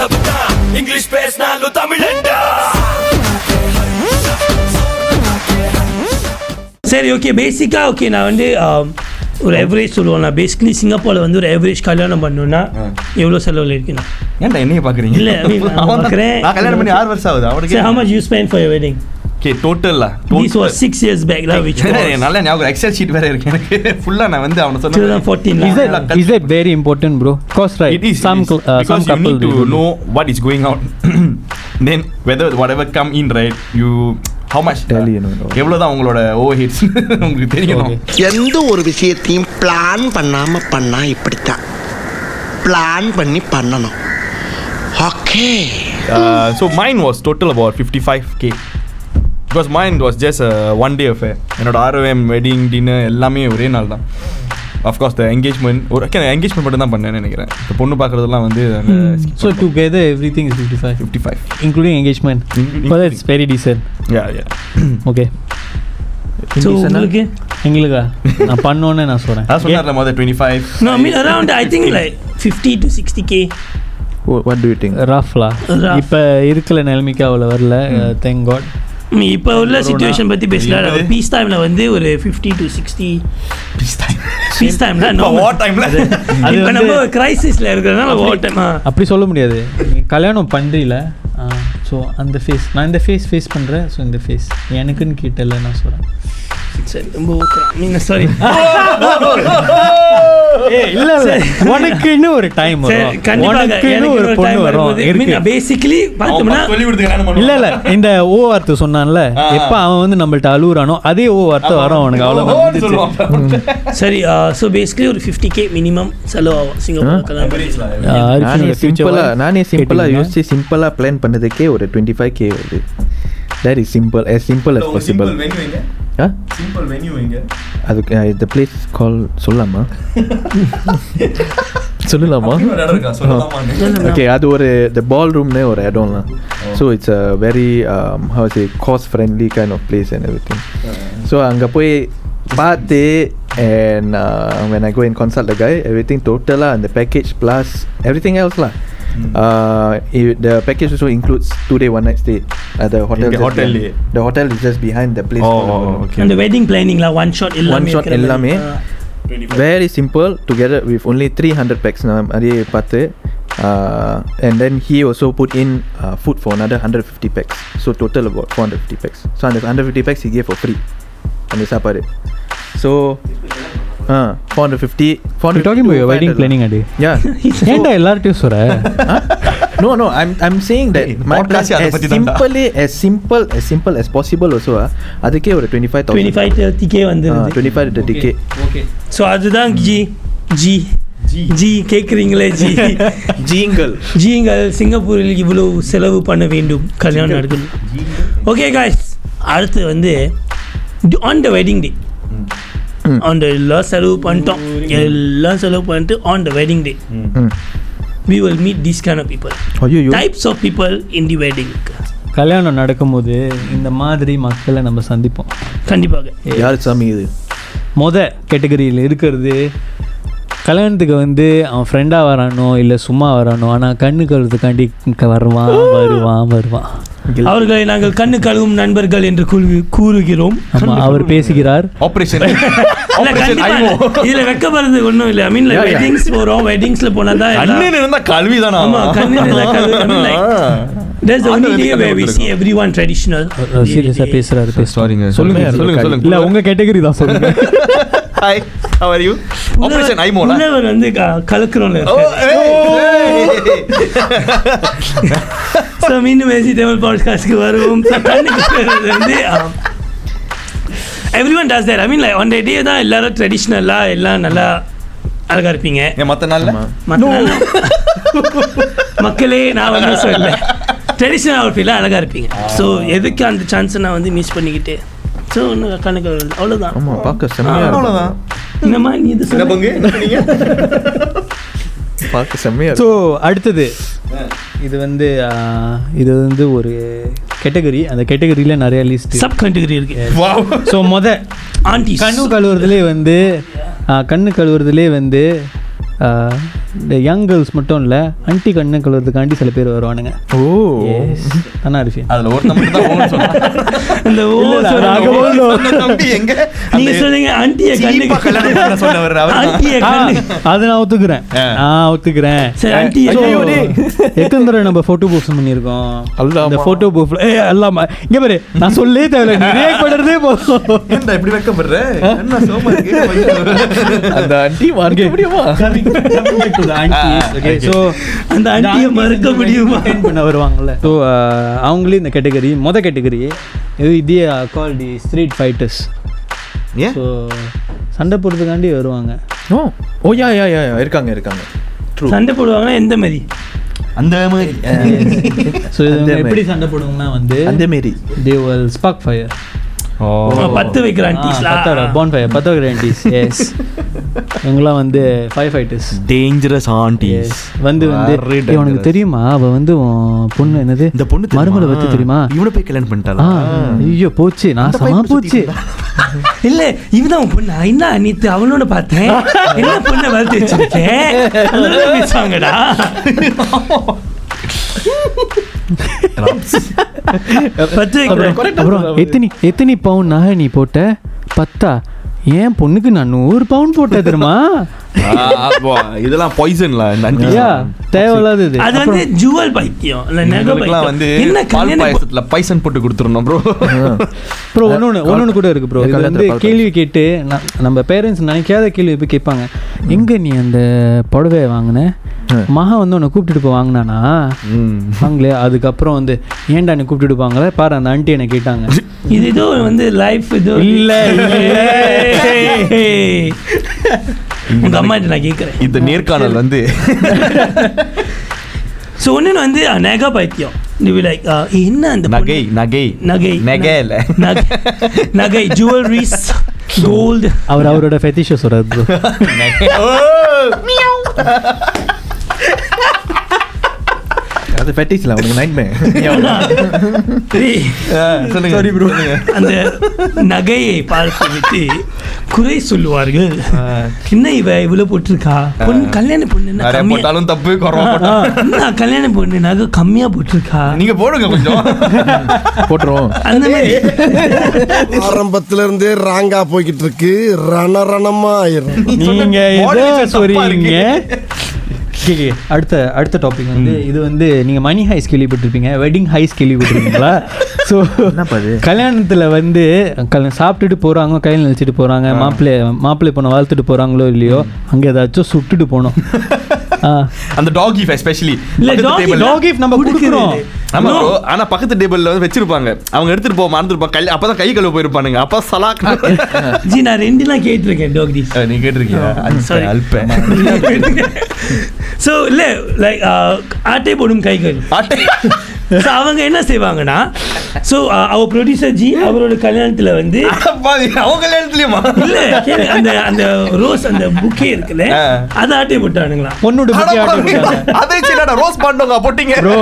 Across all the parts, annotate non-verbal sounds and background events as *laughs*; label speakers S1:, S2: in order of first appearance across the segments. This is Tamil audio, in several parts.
S1: செலவுதான் இங்கிலீஷ் பேசினாலும் தமிழண்டா
S2: சரி ஓகே பேசிக்காக ஓகே நான் வந்து ஆம், ஒரு ஆவரேஜ் சொல்லுவோம் நான் பேசிக்கலி சிங்கப்பூரில் வந்து ஒரு ஆவரேஜ் கல்யாணம் பண்ணணும்னா எவ்வளோ செலவில் இருக்குண்ணா
S3: ஏன்டா என்னைய பாக்குறீங்க?
S2: இல்ல, நான் பார்க்கறேன்.
S3: கல்யாணம் பண்ணி ஆறு வருஷம் ஆகுது அவனுக்கு
S2: how much you spend for your wedding?
S3: Okay டோட்டல்ல
S2: this was six years back lah which was
S3: நல்ல ஞாபகம் எக்ஸல் ஷீட் வேற இருக்கு எனக்கு ஃபுல்லா நான் வந்து அவன சொன்ன
S2: 2014
S4: Is
S2: lah.
S4: that, is that very important, bro? Cause right,
S3: It is.
S4: some
S3: it is.
S4: uh, some
S3: because you
S4: couple
S3: need to
S4: do.
S3: know what is going out. then whether whatever come in right, you how much
S5: Tally, you know, no.
S3: எவ்வளவுதான் உங்களோட ஓவர் ஹிட்ஸ் உங்களுக்கு தெரியணும்
S6: எந்த ஒரு விஷயத்தையும் பிளான் பண்ணாம பண்ணா இப்படித்தான் பிளான் பண்ணி பண்ணணும் okay
S3: uh, so mine was total about 55k because mine was just a one day affair. என்னோட ஆர்ஓஎம் வெட்டிங் டின்னர் எல்லாமே ஒரே நாள் தான் அஃப்கோர்ஸ் த என்கேஜ்மெண்ட் ஒரு என்கேஜ்மெண்ட் மட்டும் தான் பண்ணேன்னு நினைக்கிறேன். இந்த பொண்ணு பார்க்குறதெல்லாம் வந்து
S4: So together everything is 55,
S3: fifty five
S4: including engagement.
S3: Including-
S4: But that's very decent.
S3: Yeah yeah *clears throat*
S4: Okay.
S2: so உங்களுக்கு?
S4: எங்களுக்கா? நான் பண்ணோன்னே நான் சொல்கிறேன்
S3: சொன்னார்ல முதல் twenty
S2: five I mean around I think like 50 to 60k
S5: What, what do you think?
S4: ரஃப்லா
S2: Rough.
S4: இப்போ இருக்கிற நிலைமைக்கு அவ்வளோ வரல. தேங்க் காட்
S2: I mean, இப்போ உள்ள சுச்சுவேஷன் பத்தி பேசல
S3: இருபது.
S2: பீஸ் டைம்ல வந்து ஒரு 50 to 60
S3: ப்ளீஸ் டைம்
S2: பீஸ் டைம்ல
S3: இப்போ வார் டைமில்
S4: அது
S2: நம்ம கிரைசிஸ்ல இருக்கிறதுனால ஓவர் டைம்
S4: அப்படி சொல்ல முடியாது. கல்யாணம் பண்ணுறீல ஸோ அந்த ஃபேஸ் நான் இந்த ஃபேஸ் ஃபேஸ் பண்ணுறேன் ஸோ இந்த ஃபேஸ் எனக்குன்னு கேட்டல நான் சொல்கிறேன்
S2: சரி ரொம்ப மீன் சாரி *laughs*
S4: இல்ல உனக்கு இன்னும் ஒரு டைம் வரும். உனக்கு இன்னும்
S2: எனக்கு
S4: ஒரு பொண்ணு
S2: டைம்
S4: வரும்.
S2: பேசிக்கலி பார்த்தோம்னா.
S4: இல்ல இல்ல. இந்த ஓ வார்த்தை சொன்னான்ல. எப்ப அவன் வந்து நம்மள்ட்ட அழுகுறானோ அதே ஓ வார்த்தை வரும் அவனுக்கு. அவ்வளவுதான்.
S2: சரி ஸோ பேசிக்கலி ஒரு ஃபிஃப்டி கே மினிமம் செலவாகும் சிங்கப்பூர்
S5: சிம்பிளா நானே சிம்பிளா யோசிச்சு சிம்பிளா பிளான் பண்ணதுக்கே ஒரு டுவெண்ட்டி ஃபைவ் கே வருது. That is simple as simple as possible.
S3: Simple venue எங்க?
S5: ஆ
S3: Simple venue எங்க?
S5: அதுக்கு இந்த பிளேஸ் கால் சொல்லலாமா சொல்லலாமா
S3: அப்படி ஒரு இடம் இருக்கா? சொல்லலாமான்னு.
S5: ஓகே அது ஒரு த பால் ரூம்னு ஒரு இடம்லாம் so it's a very how say cost friendly kind of place and everything so அங்கே போய் பார்த்து and when I go and consult the guy everything total lah and the package plus everything else lah uh, it, the package also includes two day one night stay at the hotel
S3: இங்க
S5: just
S3: hotel
S5: behind-
S3: லயே?
S5: the hotel is just behind the place
S3: Oh,
S5: called
S3: oh,
S5: Avalon.
S3: okay.
S2: அந்த வெட்டிங் பிளானிங்ல ஒன் ஷாட் எல்லாமே
S5: shot
S2: இருக்கிற மாதிரி.
S5: எல்லாமே.
S2: ஆ.
S5: very simple together with only 300 packs நான் நிறைய பார்த்து uh, and then he also put in uh, food for another 150 packs so total about 450 packs so அந்த 150 packs he gave for free அந்த சாப்பாடு so uh, 450
S4: You talking about your wedding planning அடி
S5: yeah
S4: ஏன்டா எல்லார்ட்டையும் சொல்ற
S3: அதை
S5: as
S3: பத்தி தான்டா.
S5: simply as simple as simple as possible also ah, அதுக்கே ஒரு 25000
S2: 25 30 கே
S5: uh,
S2: வந்துருது
S5: 25 to 30k
S4: ஓகே
S2: ஸோ அதுதான் ஜி ஜி ஜி கேட்குறீங்களே ஜி
S5: jingle
S2: ஜிங்கள் சிங்கப்பூரில் இவ்வளவு செலவு பண்ண வேண்டும் கல்யாணம் நடக்கணும் ஓகே காய்ஸ் அடுத்து வந்து on the wedding day on the எல்லாம் செலவு பண்ணிட்டோம். எல்லாம் செலவு பண்ணிட்டு on the wedding
S5: day.
S2: We will meet this kind of people
S5: ஐயோ
S2: types of people in the wedding
S4: கல்யாணம் நடக்கும்போது இந்த மாதிரி மக்களை நம்ம சந்திப்போம்.
S2: கண்டிப்பாக.
S5: யார் சாமி இது?
S4: மொத கேட்டகரியில் இருக்கிறது கல்யாணத்துக்கு வந்து அவன் ஃப்ரெண்டாக வரானோ இல்லை சும்மா வரானோ ஆனால் கண்ணு கழுத்துக்காண்டி வருவான் வருவான் வருவான்
S2: அவர்களை நாங்கள் கண்ணு கழுவும் நண்பர்கள் என்று கூறு கூறுகிறோம்
S4: ஆமாம் அவர் பேசுகிறார். *laughs*
S2: இல்ல. இதுல வெக்கப்படுறது ஒண்ணும் இல்ல ஐ மீன். வெட்டிங்ஸ் போறோம் வெட்டிங்ஸ்ல போனா தான்
S3: கல்வி தானா
S2: ஆமா, கண்ணுன்னு இருந்தா There's the only day where we see everyone traditional.
S4: சீரியஸாக பேசுகிறாரு பேசுகிறார்
S3: சாரிங்க சொல்லுங்க சொல்லுங்க. சொல்லுங்க
S4: இல்லை உங்கள் கேட்டகரி தான் சொல்லுங்க.
S3: Hi how are you operation ஐமோல
S2: புலவர் வந்து க- கலக்குறோம்ல
S3: ஓ
S2: இருக்காரு. So, மீண்டும் ஏசி தமிழ் பாட்காஸ்ட்க்கு வருவோம். வந்து everyone does there I mean like one day தான் எல்லாரும் ட்ரெடிஷ்னலாக எல்லாம் நல்லா அழகா இருப்பீங்க.
S3: ஏன் மத்த நாள்ல?
S2: மத்த நாள் மக்களே நான் வந்து சொல்ல ட்ரெடிஷ்னல் அவுட்ஃபிட்டில் அழகாக இருப்பீங்க. ஸோ எதுக்கு அந்த சான்ஸை நான் வந்து மிஸ் பண்ணிக்கிட்டு? ஸோ ஒன்று கணக்கு அவ்வளோதான்
S5: ஆமா பார்க்க செம்மையா இருக்கும்.
S3: அவ்வளவுதான்.
S2: இந்த மாதிரி நீ இது
S3: நீங்க
S5: பார்க்க செம்மையா
S4: ஸோ அடுத்தது. இது வந்து இது வந்து ஒரு கேட்டகரி அந்த கேட்டகரியில் நிறைய லிஸ்ட்
S2: சப் கேட்டகரி இருக்கு.
S4: ஸோ மொத
S2: ஆண்டிஸ்
S4: கண்ணு கழுவுறதுலே வந்து கண்ணு கழுவுறதுலே வந்து இந்த யங் கேர்ள்ஸ் மட்டும் இல்லை அன்டி கண்ணு கழுவுறதுக்காண்டி சில பேர் வருவானுங்க.
S5: ஓ.
S4: தானே அரிஃபின்
S3: அதுல ஒருத்த மட்டும் தான் ஓன்னு சொன்னான்.
S2: இந்த ஓ
S3: எங்க?
S2: நீங்க சொன்னீங்க ஆண்டிய கண்ணு
S3: சொன்னவர் அவர். தான்.
S2: ஆண்டிய கண்ணு
S4: அது நான் ஒத்துக்கிறேன்.
S3: ஆ.
S4: நான் ஒத்துக்கிறேன்.
S2: சரி கண்ணு.
S4: எத்தனை தடவை நம்ம போட்டோ போஸ்ட் பண்ணியிருக்கோம்.
S5: அல்லாமா.
S4: இந்த போட்டோ போஸ்ட் ஏ அல்லாம. இங்க பாரு நான் சொல்லவே தேவையில்ல நீ react பண்றதே போதும்.
S3: ஏன்டா இப்படி வெக்கப்படுற என்ன சோமா இருக்கு? *laughs*
S5: அந்த அண்டி மறக்க முடியுமா
S2: அந்த ஆண்டியை மறக்க முடியுமா?
S4: பண்ண வருவாங்கல்ல. ஸோ அவங்களே இந்த கேட்டகரி மொத கேட்டகரி இது இதே call the street
S3: fighters
S4: so சண்டை போடுறதுக்காண்டி வருவாங்க.
S5: ஓ ஓ யா யா யா இருக்காங்க இருக்காங்க. ட்ரூ
S2: சண்டை போடுவாங்கன்னா எந்த மாதிரி?
S3: அந்த மாதிரி *laughs*
S4: ஸோ எப்படி சண்டை போடுவாங்கன்னா வந்து
S5: அந்த மாரி
S4: தே வில் ஸ்பார்க் ஃபயர்
S2: பத்து வைக்கிற ஆண்டிஸ்லா
S4: பான் ஃபயர் பத்து வைக்கிற ஆண்டிஸ் எஸ் இவங்களாம் வந்து ஃபைவ் ஃபைட்டர்ஸ்
S3: டேஞ்சரஸ் ஆண்டிஸ்
S4: வந்து வந்து
S3: Very
S4: "ஏய், உனக்கு. தெரியுமா? அவ வந்து உன் பொண்ணு என்னது?
S3: இந்த பொண்ணு
S4: மருமலை பத்தி தெரியுமா?
S3: இவனை போய் கல்யாணம் பண்ணிட்டாளா?
S4: ஐயோ போச்சு. நான் சமா போச்சு.
S2: இல்ல இவதான் பொண்ணு? என்ன நேத்து அவனோட பார்த்தேன். என்ன பொண்ணை வளர்த்து வச்சிருக்கேன்? பேசுவாங்கடா.
S4: எத்தனை எத்தனை பவுன் நகை நீ போட்ட? பத்தா? ஏன் பொண்ணுக்கு நான் நூறு பவுன் போட்டேன் தெரியுமா?
S3: இதெல்லாம் பாய்சன்ல இந்த
S4: யா
S3: ஆண்டி
S4: தேவையில்லாதது. இது.
S2: அது வந்து ஜுவல் பைத்தியம் இல்ல நகை பைத்தியம்.
S3: வந்து
S2: என்ன
S3: பால் பாயசத்துல பைசன் போட்டு கொடுத்துடணும் ப்ரோ
S4: ப்ரோ ஒன்னொன்று ஒன்னொன்று கூட இருக்கு ப்ரோ இது வந்து கேள்வி கேட்டு நம்ம பேரண்ட்ஸ் நினைக்காத கேள்வி போய் கேட்பாங்க. எங்க நீ அந்த புடவை வாங்கின? மகா வந்து உன்னை கூப்பிட்டுட்டு போய் வாங்கினானா? வாங்கலையா? அதுக்கப்புறம் வந்து ஏன்டா என்னை கூப்பிட்டுட்டு போவாங்களே பாரு அந்த ஆண்டி என்னை கேட்டாங்க.
S2: இது ஏதோ வந்து லைஃப் ஏதோ
S4: இல்ல,
S2: உங்க அம்மா நான் கேட்குறேன்
S3: இந்த நேர்காணல் வந்து *laughs*
S2: ஸோ ஒன்று வந்து நகை பைத்தியம். நீ லைக் என்ன அந்த
S3: நகை நகை.
S2: நகை.
S3: நகை இல்ல.
S2: நகை. நகை ஜுவல்லரிஸ் கோல்டு
S4: அவர் அவரோட ஃபெத்திஷ சொல்றாரு. *laughs* ப்ரோ
S5: அது ஃபெட்டிஸ்ல உனக்கு நைட்மே
S3: சொல்லுங்க. சாரி ப்ரோ
S2: அந்த நகையை பார்த்து விட்டு குறை சொல்லுவார்கள். என்ன இவ இவ்வளவு போட்டிருக்கா? பொண்ணு கல்யாண பொண்ணு
S3: போட்டாலும் தப்பு குறவா
S2: கல்யாண பொண்ணு நகை கம்மியா போட்டிருக்கா?
S3: நீங்க போடுங்க கொஞ்சம்.
S5: போட்டுருவோம்.
S2: அந்த மாதிரி.
S6: ஆரம்பத்துல இருந்தே ராங்கா போய்கிட்டு இருக்கு. ரணரணமா ஆயிரும்
S4: நீங்க சொல்றீங்க. Okay, அடுத்த அடுத்த டாபிக் வந்து இது வந்து நீங்க மணி ஹைஸ் கேள்விப்பட்டிருப்பீங்க வெட்டிங் ஹைஸ் கேள்விப்பட்டிருக்கீங்களா? ஸோ? கல்யாணத்துல வந்து கல்யாணம் சாப்பிட்டுட்டு போறாங்க கையில் நினைச்சிட்டு போறாங்க மாப்பிள்ளை மாப்பிள்ளை பொண்ணை வாழ்த்துட்டு போறாங்களோ இல்லையோ அங்க ஏதாச்சும் சுட்டுட்டு ஆ.
S3: அந்த டாக் இஃப் எஸ்பெஷலி
S4: நம்ம கொடுக்குறோம்.
S3: ஆமா bro. ஆனா பக்கத்து டேபிள்ல வந்து வச்சிருப்பாங்க. அவங்க எடுத்துட்டு போக மறந்துருப்பாங்க கல் அப்பதான் கை கழுவ போயிருப்பானுங்க. அப்ப சலாக்.
S2: ஜி நான் ரெண்டுலாம் கேட்டிருக்கேன் டோக்டி
S3: நீ கேட்டிருக்கியா?
S2: sorry.
S3: அல்ப.
S2: ஸோ இல்லை லைக் ஆட்டை போடும் கைகள். ஸோ அவங்க என்ன செய்வாங்கன்னா ஸோ அவ ப்ரொடியூசர் ஜி அவரோட கல்யாணத்தில் வந்து
S3: அவங்க கல்யாணத்துலயுமா?
S2: இல்ல அந்த அந்த ரோஸ் அந்த புக்கே இருக்குல்ல அதை ஆட்டை போட்டானுங்களா
S4: பொண்ணோட புக்கே ஆட்டி போட்டாங்க.
S3: அதே சின்னடா ரோஸ் பண்ணுங்க போட்டீங்க?
S4: ப்ரோ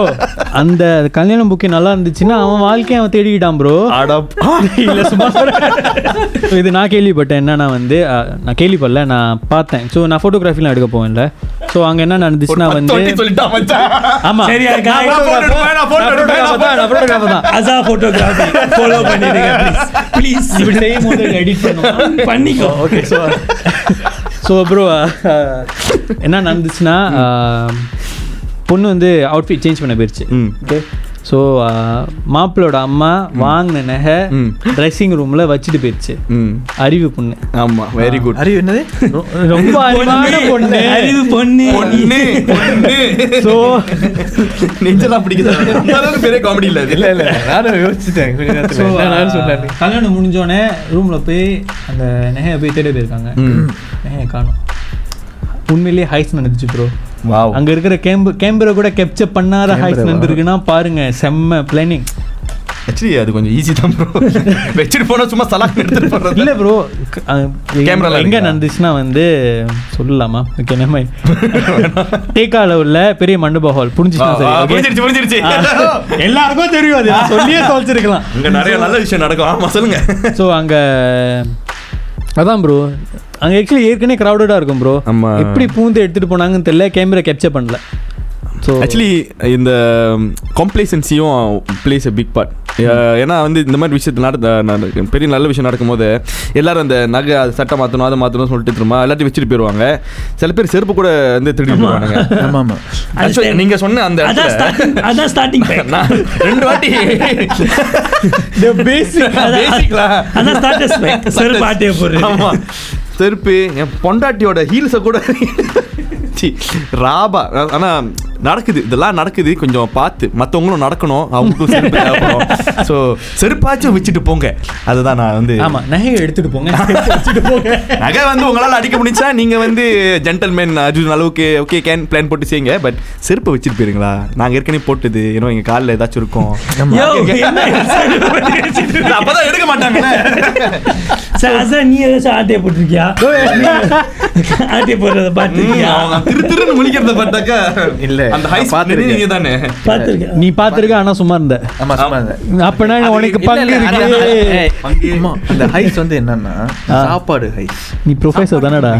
S4: அந்த கல்யாணம் புக்கே நல்லா இருந்துச்சுன்னா அவன் வாழ்க்கையை அவன் தேடிக்கிட்டான் ப்ரோ
S3: அட
S4: இல்ல சும்மா. இது நான் கேள்விப்பட்டேன். என்னன்னா வந்து நான் கேள்விப்படல நான் பார்த்தேன். ஸோ நான் ஃபோட்டோகிராஃபிலாம் எடுக்க போவேன்ல. ஸோ அங்கே என்ன நடந்துச்சுன்னா வந்து
S3: சொல்லிட்டா மச்சான்.
S4: ஆமா.
S2: சரியா இருக்கா?
S4: நான்
S2: நான்
S3: photo எடுப்பேன், நான் photo
S4: நான்
S3: எடுப்பேன்,
S4: photographer தான், நான் photographer தான்.
S2: அசா போட்டோகிராஃபி ஃபாலோ பண்ணிடுங்க ப்ளீஸ்
S4: இப்படி செய்யும் போது எடிட் பண்ணுவோம் *laughs*
S2: பண்ணிக்கோ.
S4: ஓகே ஸோ ஸோ ப்ரோ என்ன நடந்துச்சுன்னா அஹ், பொண்ணு வந்து அவுட்ஃபிட் சேஞ்ச் பண்ண போயிருச்சு.
S3: ம்.
S4: ஓகே ஸோ மாப்பிளோட அம்மா வாங்கின நகை
S3: ம்.
S4: ட்ரெஸ்ஸிங் ரூமில் வச்சுட்டு போயிருச்சு
S3: ம்.
S4: அறிவு பொண்ணு.
S3: ஆமா வெரி குட்
S5: அறிவு என்னது?
S4: ரொம்ப அறிவான பொண்ணு.
S2: அறிவு பொண்ணு.
S3: பொண்ணு.
S4: ஸோ
S3: நெஞ்செல்லாம் பிடிக்குது பெரிய காமெடி இல்ல
S5: இல்ல இல்ல நானும் யோசிச்சிட்டேன் சொன்னேன்
S4: கல்யாணம் முடிஞ்சோடனே ரூமில் போய் அந்த நகையை போய் தேட போயிருக்காங்க.
S3: ம்.
S4: நகையை காணும். உண்மையிலேயே ஹைஸ் நடந்துச்சு ப்ரோ அங்க இருக்கிற கேம்பு கேம்பரை கூட கேப்சர் பண்ணாத ஹைஸ்
S5: Camera-வா?
S4: நடந்திருக்குன்னா பாருங்க செம்ம பிளானிங்
S3: ஆக்சுவலி அது கொஞ்சம் ஈஸி தான் ப்ரோ *laughs* வச்சுட்டு போனா சும்மா சலாக் எடுத்துட்டு போறது.
S4: இல்ல ப்ரோ
S3: Camera ல
S4: எங்க? நடந்துச்சுன்னா வந்து சொல்லலாமா? ஓகே நம்ம டேக்கால உள்ள பெரிய மண்டப ஹால் okay?
S3: புரிஞ்சிருச்சு *laughs*
S4: எல்லாருக்கும் தெரியும் அது. நான் சொல்லியே தொலைச்சிருக்கலாம்.
S3: இங்க நிறைய நல்ல விஷயம் நடக்கும். ஆமா சொல்லுங்க.
S4: ஸோ அங்கே அதான் ப்ரோ அங்கே ஆக்சுவலி ஏற்கனவே க்ரௌடடாக இருக்கும் ப்ரோ
S3: ஆமா.
S4: எப்படி பூந்து எடுத்துகிட்டு போனாங்கன்னு தெரியல கேமரா கேப்சர் பண்ணல. ஸோ
S3: ஆக்சுவலி இந்த காம்ப்ளேசன்சியும் பிளேஸ் எ பிக் பார்ட் ஏன்னா வந்து இந்த மாதிரி விஷயத்து நட நட- பெரிய நல்ல விஷயம் நடக்கும்போது எல்லாரும் அந்த நகை அது சட்டை மாற்றணும் அதை மாற்றணும் சொல்லிட்டு திரும்ப எல்லாத்தையும் வச்சுட்டு போயிடுவாங்க சில பேர் செருப்பு கூட வந்து திருடி போவானுங்க
S5: ஆமா ஆமா.
S3: Actually, நீங்க சொன்ன அந்த
S2: அதான் ஸ்டார்டிங் *laughs*
S3: நான் ரெண்டு வாட்டி
S4: பேசிக் *laughs*
S2: அதான்
S3: செருப்பு என் பொண்டாட்டியோட ஹீல்ஸை கூட ராபா. ஆனா நடக்குது இதெல்லாம் நடக்குது கொஞ்சம் பார்த்து. மற்றவங்களும் நடக்கணும் அவங்களுக்கும் செருப்பு *laughs* தேவைப்படும். ஸோ செருப்பாச்சும் வச்சுட்டு போங்க. அதுதான் நான் வந்து
S4: ஆமாம் நகையை எடுத்துகிட்டு போங்க. வச்சுட்டு போங்க. *laughs*
S3: நகை வந்து உங்களால் அடிக்க முடிஞ்சா நீங்க வந்து ஜென்டல்மேன் அர்ஜுன் அளவுக்கு ஓகே கேன் பிளான் போட்டு செய்யுங்க. பட் செருப்பு வச்சுட்டு போயிருங்களா? நாங்க ஏற்கனவே போட்டது. ஏன்னா எங்க காலில் ஏதாச்சும் இருக்கும்? அப்பதான் எடுக்க மாட்டாங்கல்ல
S2: சார் அதான் நீ ஏதாச்சும் ஆட்டையை போட்டிருக்கியா? ஆட்டையை போடுறத பார்த்துருக்கியா?
S3: அவங்க திரு திருன்னு முழிக்கிறத பார்த்தாக்கா.
S5: இல்ல,
S3: அந்த ஹை. நீங்க தானே?
S4: நீ பார்த்துருக்க ஆனால் சும்மா இருந்த.
S5: ஆமா சும்மா இருந்தேன்.
S4: அப்பனா உனக்கு பங்கு இருக்கு.
S5: அந்த ஹைஸ் வந்து என்னன்னா சாப்பாடு ஹைஸ்
S4: நீ ப்ரொஃபஸர் தானடா.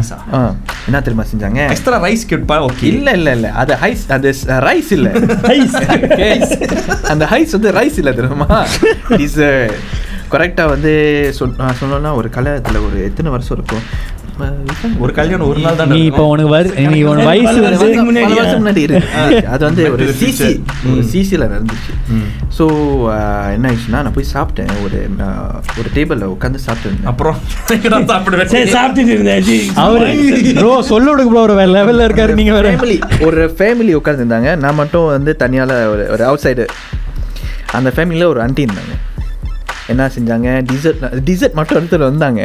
S5: என்ன தெரியுமா செஞ்சாங்க?
S3: எக்ஸ்ட்ரா ரைஸ் கேட்பா ஓகே
S5: இல்ல இல்ல இல்ல. அது ஹைஸ் அது ரைஸ் இல்ல. அந்த ஹைஸ் வந்து ரைஸ் இல்ல தெரியுமா? இஸ் கரெக்டா வந்து சொல்- சொல்லணும்னா ஒரு கல்யாணத்துல ஒரு எத்தனை வருஷம் இருக்கும்?
S3: ஒரு கல்யாணம் ஒரு நாள் தான்
S4: நீ இப்போ உனக்கு வரு நீ உனக்கு வயசு வந்து
S2: முன்னாடி.
S5: பல வருஷம் முன்னாடி இருக்கு. அது வந்து ஒரு சிசி. சிசியில் நடந்துச்சு. ஸோ என்ன ஆயிடுச்சுன்னா நான் போய் சாப்பிட்டேன். ஒரு ஒரு டேபிளில் உட்காந்து சாப்பிட்டு
S3: அப்புறம்? *laughs* சாப்பிடுவேன்.
S2: சரி சாப்பிட்டுட்டு இருந்தேன். ஜி.
S4: அவரு ப்ரோ சொல்ல விடுங்க ப்ரோ ஒரு லெவல்ல இருக்காரு நீங்க வேற.
S5: ஃபேமிலி ஒரு ஃபேமிலி உட்காந்துருந்தாங்க நான் மட்டும் வந்து தனியால் ஒரு ஒரு அவுட் சைடு அந்த ஃபேமிலியில் ஒரு ஆண்டி இருந்தாங்க. என்ன செஞ்சாங்க? டிசர்ட் டிசர்ட் மட்டும் ஒருத்தர் வந்தாங்க.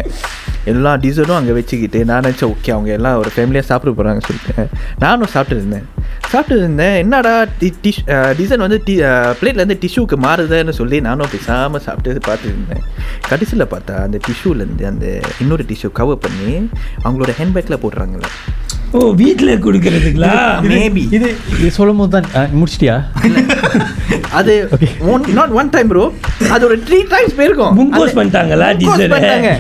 S5: எல்லா டிசர்ட்டும் அங்கே வச்சுக்கிட்டு நான் நினச்சேன் ஓகே அவங்க எல்லாம் ஒரு ஃபேமிலியாக சாப்பிட போகிறாங்க சொல்லிட்டு. நானும் சாப்பிட்டுருந்தேன். சாப்பிட்டுருந்தேன். சாப்பிட்டு இருந்தேன் என்னடா டி டிஷ் டிசர்ட் வந்து டி பிளேட்லேருந்து டிஷ்யூக்கு மாறுதுன்னு சொல்லி நானும் பேசாமல் சாப்பிட்டு பார்த்துட்டு இருந்தேன் கடைசியில் பார்த்தா அந்த டிஷ்யூலேருந்து அந்த இன்னொரு டிஷ்யூ கவர் பண்ணி அவங்களோட ஹேண்ட்பேக்கில் போடுறாங்களே
S2: ஓ வீட்டுல கொடுக்கறதுங்களா? *laughs*
S5: மேபி
S4: இது இது சொல்லும் போது தான் முடிச்சிட்டியா? *laughs*
S5: அது one not one time bro அது ஒரு த்ரீ டைம்ஸ் போயிருக்கும்.
S2: முங்கோஸ் பண்ணிட்டாங்களா
S5: பண்ணிட்டாங்க.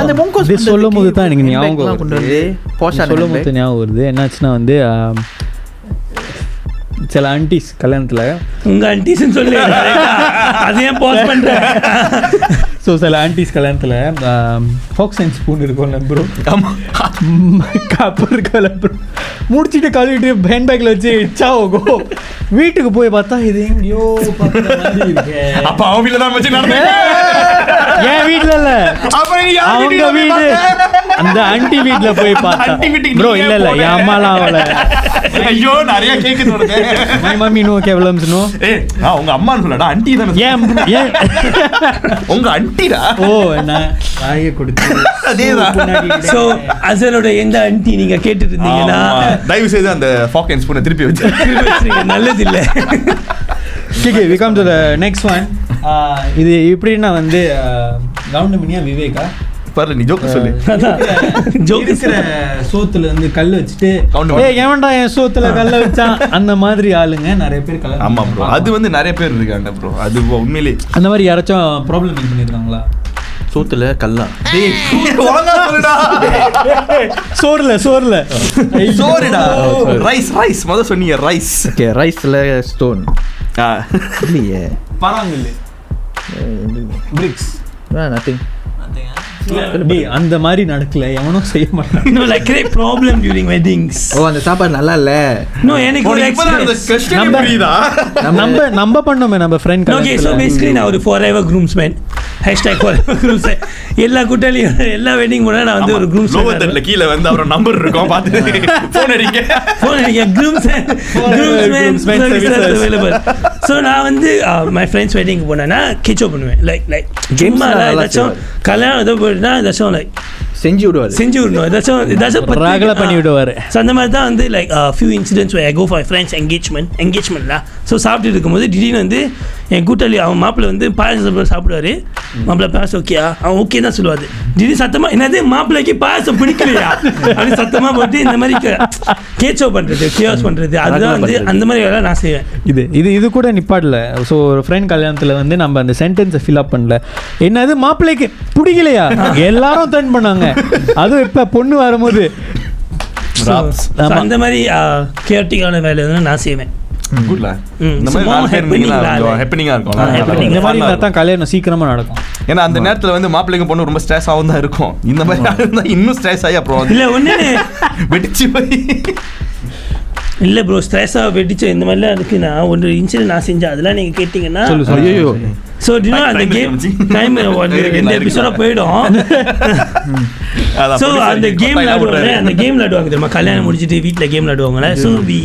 S5: அந்த முங்கோஸ்
S4: இது சொல்லும் போது தான் எனக்கு ஞாபகம்
S5: கொண்டு வந்து
S4: வருது.
S5: போஷா
S4: சொல்லும் போது ஞாபகம் வருது. என்னாச்சுன்னா வந்து சில ஆன்டிஸ் கல்யாணத்தில்
S2: உங்க அன்டிஸ்ன்னு சொல்லு. அது ஏன் போஸ்ட் பண்ற? *laughs*
S4: ஸோ சில ஆன்டிஸ் கல்யாணத்தில் ஃபோக் சயின்ஸ் ஸ்பூன் இருக்கும்ல ப்ரோ கப்பு இருக்கல ப்ரோ முடிச்சிட்டு கழுவிட்டு ஹேண்ட் பேக்கில் வச்சு இச்சா ஓகோ. வீட்டுக்கு போய் பார்த்தா இது எங்கேயோ.
S3: அப்ப அவங்க வீட்டுல தான் வச்சு
S4: என் வீட்ல இல்ல. அவங்க வீடு? அந்த ஆன்டி வீட்ல போய் பார்த்தா. ப்ரோ இல்ல இல்ல. என் அம்மாலாம் அவள.
S3: ஐயோ நிறைய கேக்குது
S4: மை மம்மி நோ கேவலம்ஸ் நோ
S3: நான் உங்க அம்மான்னு சொல்லடா ஆண்டி தானே
S4: ஏன் ஏன்?
S3: உங்க அண்டிடா
S4: ஓ வாயை கொடுத்து *laughs*
S3: அதேதான்.
S2: சோ அசனோட எந்த அன்டி நீங்க கேட்டுட்டு இருந்தீங்கன்னா.
S3: தயவு செய்து அந்த ஃபாக் அண்ட் ஸ்பூனை திருப்பி வச்சு.
S2: நல்லது இல்ல
S4: okay we come to the next one இது எப்படின்னா வந்து கவுண்டமினியா விவேகா
S3: பாரு நீ ஜோக்கு சொல்லு.
S4: இருக்கிற சோத்துல வந்து கல் வச்சுட்டு எவன்டா என் சோத்துல கல்ல வச்சான் அந்த மாதிரி ஆளுங்க நிறைய பேர் கல்யாணம்
S3: ஆமா ப்ரோ அது வந்து நிறைய பேர் இருக்காங்க ப்ரோ அது உண்மையிலே.
S4: அந்த மாதிரி யாராச்சும் ப்ராப்ளம் பண்ணியிருக்காங்களா?
S5: சோத்துல கல்லா.
S4: சோறுல சோறுல. *laughs*
S3: சோறுடா. ரைஸ் ரைஸ் முத சொன்னீங்க ரைஸ்
S5: ஓகே ரைஸ்ல ஸ்டோன் இல்லையே.
S4: பராங்கல்லு பிரிக்ஸ்
S5: நத்திங் *laughs*
S4: அந்த மாதிரி நடக்கல. எவனும் செய்ய மாட்டான். *laughs*
S2: Problem during weddings.
S5: ஓ அந்த சாப்பாடு நல்லா இல்ல
S2: no எனக்கு ஒரு
S3: question
S4: நம்ம- நம்ம பண்ணோமே நம்ம ஃப்ரெண்ட்
S2: ஓகே ஸோ பேசிக்கலி நான் ஒரு forever groomsman hashtag grooms எல்லா கூட்டாளியும் எல்லா வெட்டிங் போனால் நான் வந்து ஒரு
S3: லோவர்
S2: க்ரூம்ஸ்
S3: தட்டில் கீழே வந்து அப்புறம் நம்பர் இருக்கும். பார்த்து ஃபோன் அடிங்க.
S2: ஃபோன் அடிக்க க்ரூம்ஸ்
S4: services.
S2: அவைலபிள் ஸோ நான் வந்து மை ஃப்ரெண்ட்ஸ் வெட்டிங் போனேன்னா கிச்சோ பண்ணுவேன். லைக் லைக்
S5: நல்லா
S2: ஏதாச்சும் கல்யாணம் ஏதோ போயிட்டுனா ஏதாச்சும் லைக்
S5: செஞ்சு விடுவாரு.
S2: செஞ்சு விடணும் ஏதாச்சும் ஏதாச்சும்
S4: ராகல பண்ணி விடுவாரு
S2: ஸோ அந்த மாதிரி தான் வந்து like few incidents I go for friends engagement என்கேஜ்மெண்ட்ல so சாப்பிட்டு இருக்கும்போது திடீர்னு வந்து என் கூட்டாளி அவன் மாப்பிள்ளை வந்து பாயசம் சாப்பிட- சாப்பிடுவாரு. மாப்பிள்ளை பாயசம் ஓகேயா அவன் ஓகே தான் சொல்லுவாரு. திடீர்னு சத்தமா என்னது மாப்பிள்ளைக்கு பாயசம் பிடிக்கலையா? அப்படின்னு சத்தமா போட்டு இந்த மாதிரி கேச்சோ பண்றது கியோஸ் பண்றது. அதுதான் வந்து அந்த மாதிரி வேலை நான் செய்வேன்.
S4: இது இது இது கூட நிப்பாடல ஸோ ஒரு ஃப்ரெண்ட் கல்யாணத்தில் வந்து நம்ம அந்த சென்டென்ஸை ஃபில் அப் பண்ணல. என்னது மாப்பிள்ளைக்கு பிடிக்கலையா? எல்லாரும் டர்ன் பண்ணாங்க. அதுவும் இப்ப பொண்ணு வரும்போது.
S2: அந்த மாதிரி கேட்டிக்கான வேலை வந்து நான் செய்வேன்.
S4: கல்யாணம் சீக்கிரமா நடக்கும்.
S3: ஏன்னா அந்த நேரத்துல வந்து மாப்பிள்ளைங்க பொண்ணு ரொம்ப ஸ்ட்ரெஸ் ஆகும் தான் இருக்கும். இந்த மாதிரி இருந்தா இன்னும் ஸ்ட்ரெஸ் ஆகி அப்புறம்
S2: இல்லை ஒன்று
S3: வெடிச்சு போய்.
S2: இல்லை ப்ரோ ஸ்ட்ரெஸ்ஸாக வெடிச்ச இந்த மாதிரிலாம் இருக்குன்னா ஒன்று இன்சிடென்ட் நான் செஞ்சேன். அதெல்லாம் நீங்கள் கேட்டிங்கன்னா
S5: ஐயோ.
S2: ஸோ டினோ
S3: Time-
S2: அந்த கேம். டைம் *laughs* ரெண்டு எபிசோட போயிடும். *laughs* ஸோ அந்த கேம் விளாடுவாங்க. அந்த கேம் விளாடுவாங்க தெரியுமா? கல்யாணம் முடிச்சிட்டு வீட்டில் கேம் விளாடுவாங்கல்ல ஸோ வி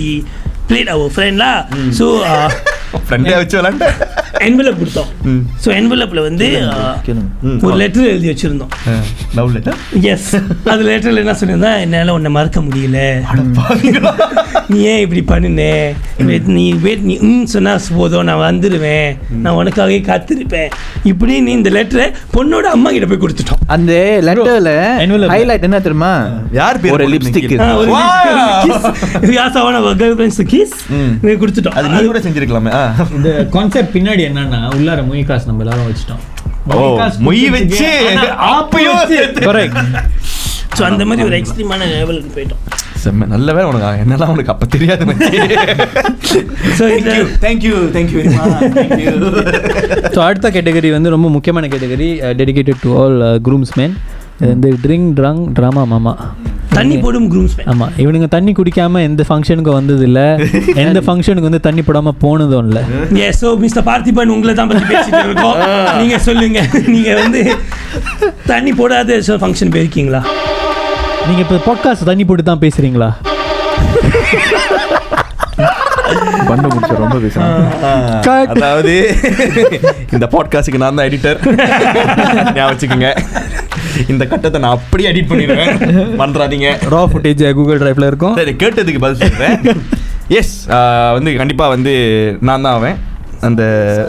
S2: பிளேட் அவர் ஃப்ரெண்ட்லா ஸோ
S3: ஃப்ரெண்டே வச்சு விளாண்டு.
S2: என்வலப் கொடுத்தோம். ஸோ என்வலப்பில் வந்து uh. ஒரு லெட்டர் எழுதி வச்சுருந்தோம்.
S3: லவ் லெட்டர்
S2: எஸ் அது லெட்டரில் என்ன சொல்லியிருந்தா என்னால் உன்னை மறக்க முடியல. நீ ஏன் இப்படி பண்ணுனே? நீ வெயிட் நீ ம் சொன்னா போதும் நான் வந்துடுவேன் நான் உனக்காகவே காத்திருப்பேன். இப்படி நீ இந்த லெட்டரை பொண்ணோட அம்மா கிட்ட போய் கொடுத்துட்டோம்.
S5: அந்த லெட்டர்ல. ஹைலைட் என்ன தெரியுமா?
S3: யார் பேர்
S5: ஒரு லிப்ஸ்டிக்
S2: ஒரு யாசாவான கேர்ள் ஃப்ரெண்ட்ஸ்
S3: ம்.
S2: கொடுத்துட்டோம்.
S3: அது நீ கூட செஞ்சிருக்கலாமே.
S4: இந்த கான்செப்ட் பின்னாடி என்னன்னா உள்ளார மொய் காசு நம்ம எல்லாரும் வச்சுட்டோம்.
S3: மொய் வச்சு அப்பயும்
S4: கரெக்ட்
S2: ஸோ அந்த மாதிரி ஒரு எக்ஸ்ட்ரீமான லெவலுக்கு போயிட்டோம்.
S3: செம்ம நல்ல வேலை உனக்கு. என்னெல்லாம் உனக்கு அப்ப தெரியாது
S2: ஸோ இந்த
S3: thank you
S4: thank you so அடுத்த கேட்டகரி வந்து ரொம்ப முக்கியமான category dedicated to all grooms man இது வந்து ட்ரிங்க் ட்ரங் ட்ராமா மாமா
S2: தண்ணி போடும் குரூம்ஸ்
S4: ஆமாம் இவனுங்க தண்ணி குடிக்காம எந்த ஃபங்க்ஷனுக்கும் வந்தது இல்ல *laughs* எந்த ஃபங்க்ஷனுக்கு வந்து தண்ணி போடாம போனதும் இல்லை.
S2: ஏ ஸோ மிஸ்டர் பார்த்திபன் உங்களை தான் பற்றி பேசிட்டு இருக்கோம். *laughs* நீங்க சொல்லுங்க. நீங்க வந்து தண்ணி போடாத ஃபங்க்ஷன் போயிருக்கீங்களா?
S4: நீங்க இப்போ பாட்காஸ்ட் தண்ணி போட்டு தான் பேசுறீங்களா?
S5: பண்ண முடிச்ச ரொம்ப
S3: அதாவது இந்த பாட்காஸ்டுக்கு நான் தான் எடிட்டர் ஞாபகம் வச்சுக்கோங்க. இந்த கட்டத்தை நான் அப்படியே எடிட் பண்ணிடுவேன். பண்றாதீங்க
S4: ரா ஃபுட்டேஜ் கூகுள் டிரைவ்ல இருக்கும்.
S3: சரி கேட்டதுக்கு பதில் சொல்றேன். எஸ் வந்து கண்டிப்பா வந்து நான் தான் அவன். அந்த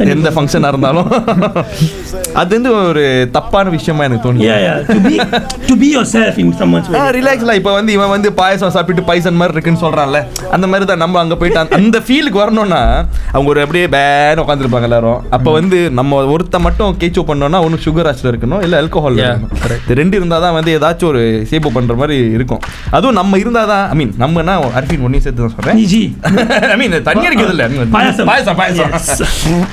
S3: எந்த ஃபங்க்ஷனாக *laughs* இருந்தாலும். அது வந்து ஒரு தப்பான விஷயமா எனக்கு தோணுது.
S2: Yeah, yeah. To be to be yourself in someone's
S3: ah
S2: wedding.
S3: ரிலாக்ஸ்ல இப்போ வந்து இவன் வந்து பாயசம் சாப்பிட்டு பைசன் மாதிரி இருக்குன்னு சொல்றான்ல. அந்த மாதிரி தான் நம்ம அங்க போயிட்டு அந்த- ஃபீலுக்கு வரணும்னா அவங்க ஒரு அப்படியே பேன் உட்காந்துருப்பாங்க எல்லாரும். அப்போ வந்து நம்ம ஒருத்த மட்டும் கேச்சோ பண்ணோம்னா ஒன்று சுகர் ஆச்சில் இருக்கணும் இல்லை ஆல்கோஹால் இது ரெண்டு இருந்தால் தான் வந்து ஏதாச்சும் ஒரு சேப்பு பண்ற மாதிரி இருக்கும். அதுவும் நம்ம இருந்தால் தான் ஐ மீன் நம்மனா அர்ஃபின் ஒன்றையும் சேர்த்து தான் சொல்றேன்.
S2: நிஜி. *laughs*
S3: ஐ மீன் தண்ணி அடிக்கிறது இல்லை
S2: பாயாசம்.
S3: பாயசம். பாயசம்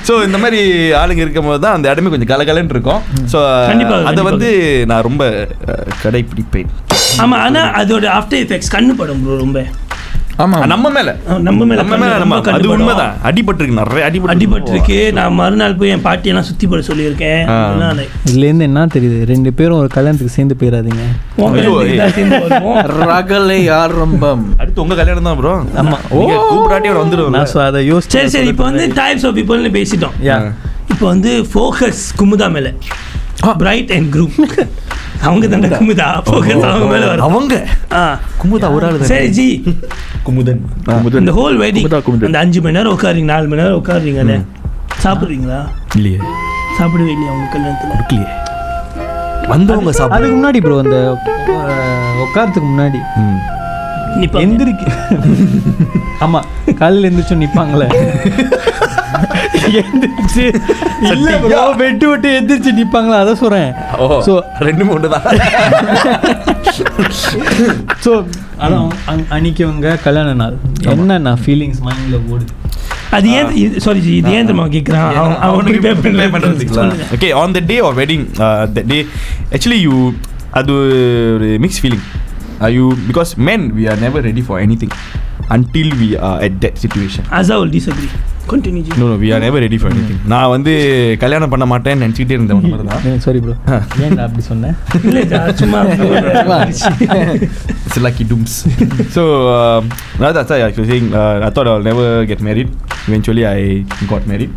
S3: ஸோ இந்த மாதிரி ஆளுங்க இருக்கும்போது தான் அந்த இடமே கொஞ்சம் கலகலன்னு இருக்கும். ஸோ அதை. வந்து நான் ரொம்ப கடைப்பிடிப்பேன்.
S2: ஆமா ஆனா அதோட ஆஃப்டர் எஃபெக்ட்ஸ் கண்ணு படம் ரொம்ப.
S5: ஆமா
S3: நம்ம மேல.
S2: ஆ, நம்ம மேல
S3: நம்ம மேல
S2: கண்ணு
S3: நம்ம
S2: ரொம்ப கண்ணு
S3: அது
S2: படும்.
S3: உண்மைதான். அடிபட்டிருக்கு நிறைய அடிபட்டு
S2: அடிபட்டிருக்கு. நான் மறுநாள் போய் என் பாட்டியெல்லாம் சுத்தி போட சொல்லியிருக்கேன். like,
S4: இதுலேருந்து என்ன தெரியுது? ரெண்டு பேரும் ஒரு கல்யாணத்துக்கு சேர்ந்து போயிடாதீங்க.
S5: ரகலை ஆரம்பம்.
S3: அடுத்து உங்க கல்யாணம் தான் ப்ரோ
S4: ஆமா.
S3: நீங்க கூப்பிடாட்டி அவர் வந்துருவாங்க
S4: நான் so அதை யோசிச்சு
S2: சரி சரி. இப்போ வந்து டைப்ஸ் ஆஃப் பீப்புள்னு பேசிட்டோம்.
S4: யா.
S2: இப்போ வந்து ஃபோக்கஸ் குமுதா மேல. பிரைட் அண்ட் குரூப் அவங்க தானே குமுதா. ஃபோக்கஸ் அவங்க மேல வரும்.
S3: அவங்க? குமுதா ஒரு ஆளு
S2: சரி ஜி.
S3: குமுதன்.
S2: இந்த ஹோல்
S5: குமுதா.
S2: அந்த அஞ்சு மணி நேரம் உட்காருங்க நாலு மணி நேரம் உட்காருறீங்கல்ல சாப்பிடுறீங்களா?
S3: இல்லையே.
S2: சாப்பிடவே இல்லையா உங்க கல்யாணத்துல?
S3: இல்லையே வந்தவங்க சாப்பிடு
S4: அதுக்கு முன்னாடி ப்ரோ அந்த உட்காரத்துக்கு முன்னாடி. எந்திரிக்க ஆமா காலையில் எந்திரிச்சு நிப்பாங்களே. *laughs* எந்திரிச்சு இல்ல ப்ரோ வெட்டு விட்டு எந்திரிச்சு நிப்பாங்களா? அதான் சொல்றேன்.
S3: ஓ
S4: ஸோ
S3: ரெண்டு மூணு தான்.
S4: ஸோ அதான் அன்- அன்னைக்கு அவங்க கல்யாண நாள். என்னென்ன ஃபீலிங்ஸ் மைண்டில் ஓடுது?
S2: அது ஏன் சாரி ஜி இது ஏன் தெரியுமா கேட்குறான் அவன் அவன் ப்ரிப்பேர்
S3: ப்ரிப்பேர்
S2: பண்ணுறது
S3: பண்ணுறதுக்கு okay on the day of wedding the day actually you அது ஒரு mix feeling you because men we are never ready for anything until we are at that situation.
S2: Adha will disagree. continue ஜி
S3: no no we are never ready for anything நான் வந்து கல்யாணம் பண்ண மாட்டேன்னு நினச்சிக்கிட்டே இருந்தேன் உன்ன மாதிரி தான்
S4: சாரி ப்ரோ ஏன்டா அப்படி சொன்னேன்
S2: இல்லை சும்மா
S3: um, now that's why I was saying uh, I thought I'll never get married. Eventually I got married.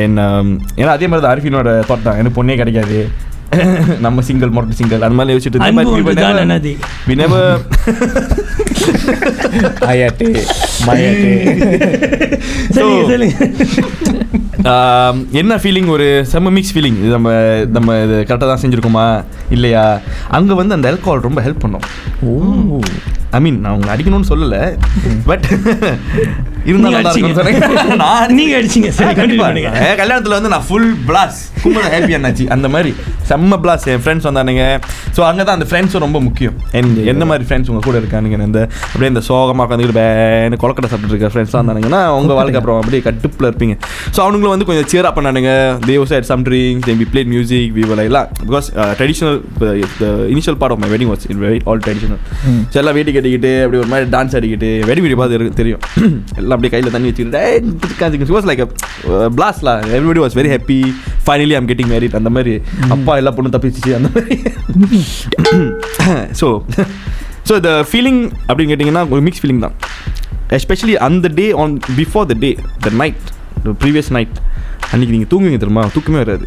S3: And um, ஏன்னா அதே மாதிரி தான் அரிஃபினோட தாட் தான் எனக்கு பொண்ணே கிடைக்காது நம்ம சிங்கிள் மொரட்டு சிங்கிள் அந்த மாதிரி யோசிச்சுட்டு இருந்தேன். we never
S5: மயாட்டே மயாட்டே
S2: சொல்லுங்க சொல்லுங்க
S3: um, என்ன ஃபீலிங் ஒரு செம்ம மிக்ஸ் ஃபீலிங் இது நம்ம நம்ம இது கரெக்டாக தான் செஞ்சுருக்கோமா? இல்லையா? அங்கே வந்து அந்த alcohol ரொம்ப ஹெல்ப் பண்ணோம். ஐ மீன் நான் உங்களை அடிக்கணும்னு சொல்லலை பட் *laughs* இருந்தா நல்லா. *laughs* நான்
S2: நீங்க அடிச்சீங்க. சரி கண்டிப்பா
S3: என் கல்யாணத்துல வந்து நான் ஃபுல் பிளாஸ் கும்பல ஹாப்பி என்னாச்சு அந்த மாதிரி செம்ம பிளாஸ் என் ஃப்ரெண்ட்ஸ் வந்தானுங்க. ஸோ அங்கே தான் அந்த ஃப்ரெண்ட்ஸும் ரொம்ப முக்கியம். என் என்ன மாதிரி ஃப்ரெண்ட்ஸ் உங்க கூட இருக்கானுங்க? இந்த அப்படியே இந்த சோகமாக உட்காந்துக்கிட்டு பேனு கொலக்கடை சாப்பிட்டு இருக்க ஃப்ரெண்ட்ஸ்லாம் இருந்தானுங்கன்னா உங்க வாழ்க்கை அப்புறம் அப்படியே கட்டுப்பில் இருப்பீங்க. ஸோ அவனுங்களும் வந்து கொஞ்சம் cheer up பண்ணானுங்க. They've side some drinks then we music we எல்லாம் because traditional initial part of my wedding was in very all traditional so எல்லாம் வேட்டி கட்டிக்கிட்டு அப்படி ஒரு மாதிரி டான்ஸ் ஆடிக்கிட்டு வெடி வீடியோ பார்த்து தெரியும். எல்லாம் அப்படியே கையில் தண்ணி வச்சுக்கிட்டு was like பிளாஸ்லா everybody was very happy finally I'm getting married அந்த மாதிரி அப்பா எல்லா பொண்ணும் தப்பிச்சிச்சு. அந்த மாதிரி. ஸோ ஸோ த ஃபீலிங் அப்படின்னு கேட்டிங்கன்னா ஒரு மிக்ஸ் ஃபீலிங் தான். எஸ்பெஷலி அந்த day on before the day the night previous night அன்றைக்கி நீங்கள் தூங்குவீங்க தெரியுமா? தூக்கமே வராது.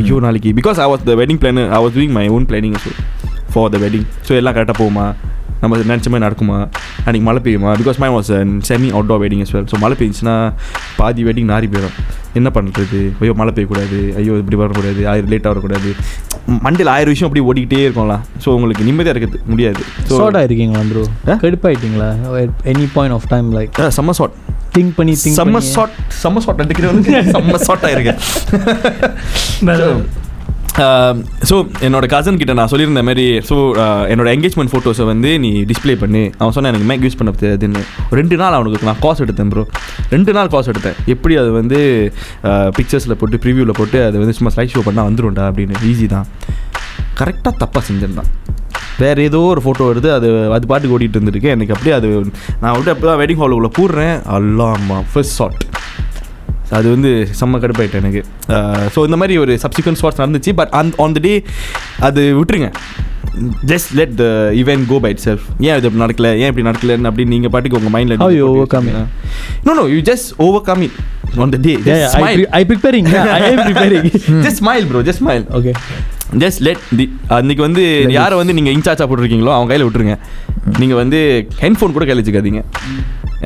S3: ஐயோ நாளைக்கு. Because I was the wedding plan I was doing my own planning so for the wedding so எல்லாம் கரெக்டாக போகுமா? நம்ம நினச்ச மாதிரி நடக்குமா? அன்றைக்கி மழை பெய்யுமா? Because my was semi outdoor wedding well. So மழை பெய்ஞ்சுன்னா பாதி வெட்டிங் நாரி போயிடும் என்ன பண்ணுறது ஐயோ மழை பெய்யக்கூடாது. ஐயோ இப்படி வரக்கூடாது. ஆயிரம் லேட்டாக வரக்கூடாது. மண்டியில் ஆயிரம் விஷயம் அப்படி ஓடிக்கிட்டே இருக்கும்லாம் ஸோ உங்களுக்கு நிம்மதியாக இருக்கிறது முடியாது. ஸோ
S4: ஷார்ட் ஆயிருக்கீங்களா bro கடுப்பாயிட்டீங்களா? Any point of time like
S3: செம்ம ஷார்ட்
S4: திங்க் பண்ணி திங்க்
S3: செம்ம ஷார்ட் செம்ம ஷார்ட் எடுக்கிறவனுக்கு செம்ம ஷார்ட் ஆயிருக்கேன். *laughs* Um, ஸோ என்னோட கசன் கிட்ட நான் சொல்லியிருந்த மாதிரி ஸோ uh, என்னோட என்கேஜ்மெண்ட் ஃபோட்டோஸை வந்து நீ டிஸ்ப்ளே பண்ணி. அவன் சொன்னால் எனக்கு மேக் யூஸ் பண்ண தெரியாதுன்னு. ரெண்டு நாள் அவனுக்கு நான் காசு எடுத்தேன் ப்ரோ ரெண்டு நாள் காசு எடுத்தேன். எப்படி அது வந்து uh, பிக்சர்ஸில் போட்டு ப்ரிவியூவில் போட்டு அது வந்து சும்மா ஸ்லைட் ஷோ பண்ணால் வந்துடும்டா அப்படின்னு. ஈஸி தான். கரெக்டாக தப்பாக செஞ்சிருந்தான். வேறு ஏதோ ஒரு ஃபோட்டோ வருது அது அது பாட்டுக்கு ஓடிட்டு இருந்திருக்கு. எனக்கு அப்படியே அது நான் வந்து அப்போ தான் வெட்டிங் ஹாலுக்குள்ளே போடுறேன் அல்லாமா ஃபர்ஸ்ட் ஷாட் அது வந்து செம்ம கடுப்பாயிட்டேன் எனக்கு. ஸோ இந்த மாதிரி ஒரு சப்சிக்வன்ட் ஸ்பாட்ஸ் நடந்துச்சு பட் அந் ஆன் த டே அது விட்டுருங்க. Just let the event go by itself ஏன் இது இப்படி நடக்கல? ஏன் இப்படி நடக்கல அப்படின்னு நீங்கள் பாட்டுக்கு உங்கள் மைண்டில்
S4: How you overcome it?
S3: No no you just overcome it on the day.
S4: Yeah, I am preparing.
S3: Just smile bro just smile
S4: okay.
S3: Just let the அன்னைக்கு வந்து யாரை வந்து நீங்கள் இன்சார்ஜாக போட்டிருக்கீங்களோ அவங்க கையில் விட்டுருங்க. நீங்கள் வந்து ஹெட்ஃபோன் கூட கையில் வச்சுக்காதீங்க.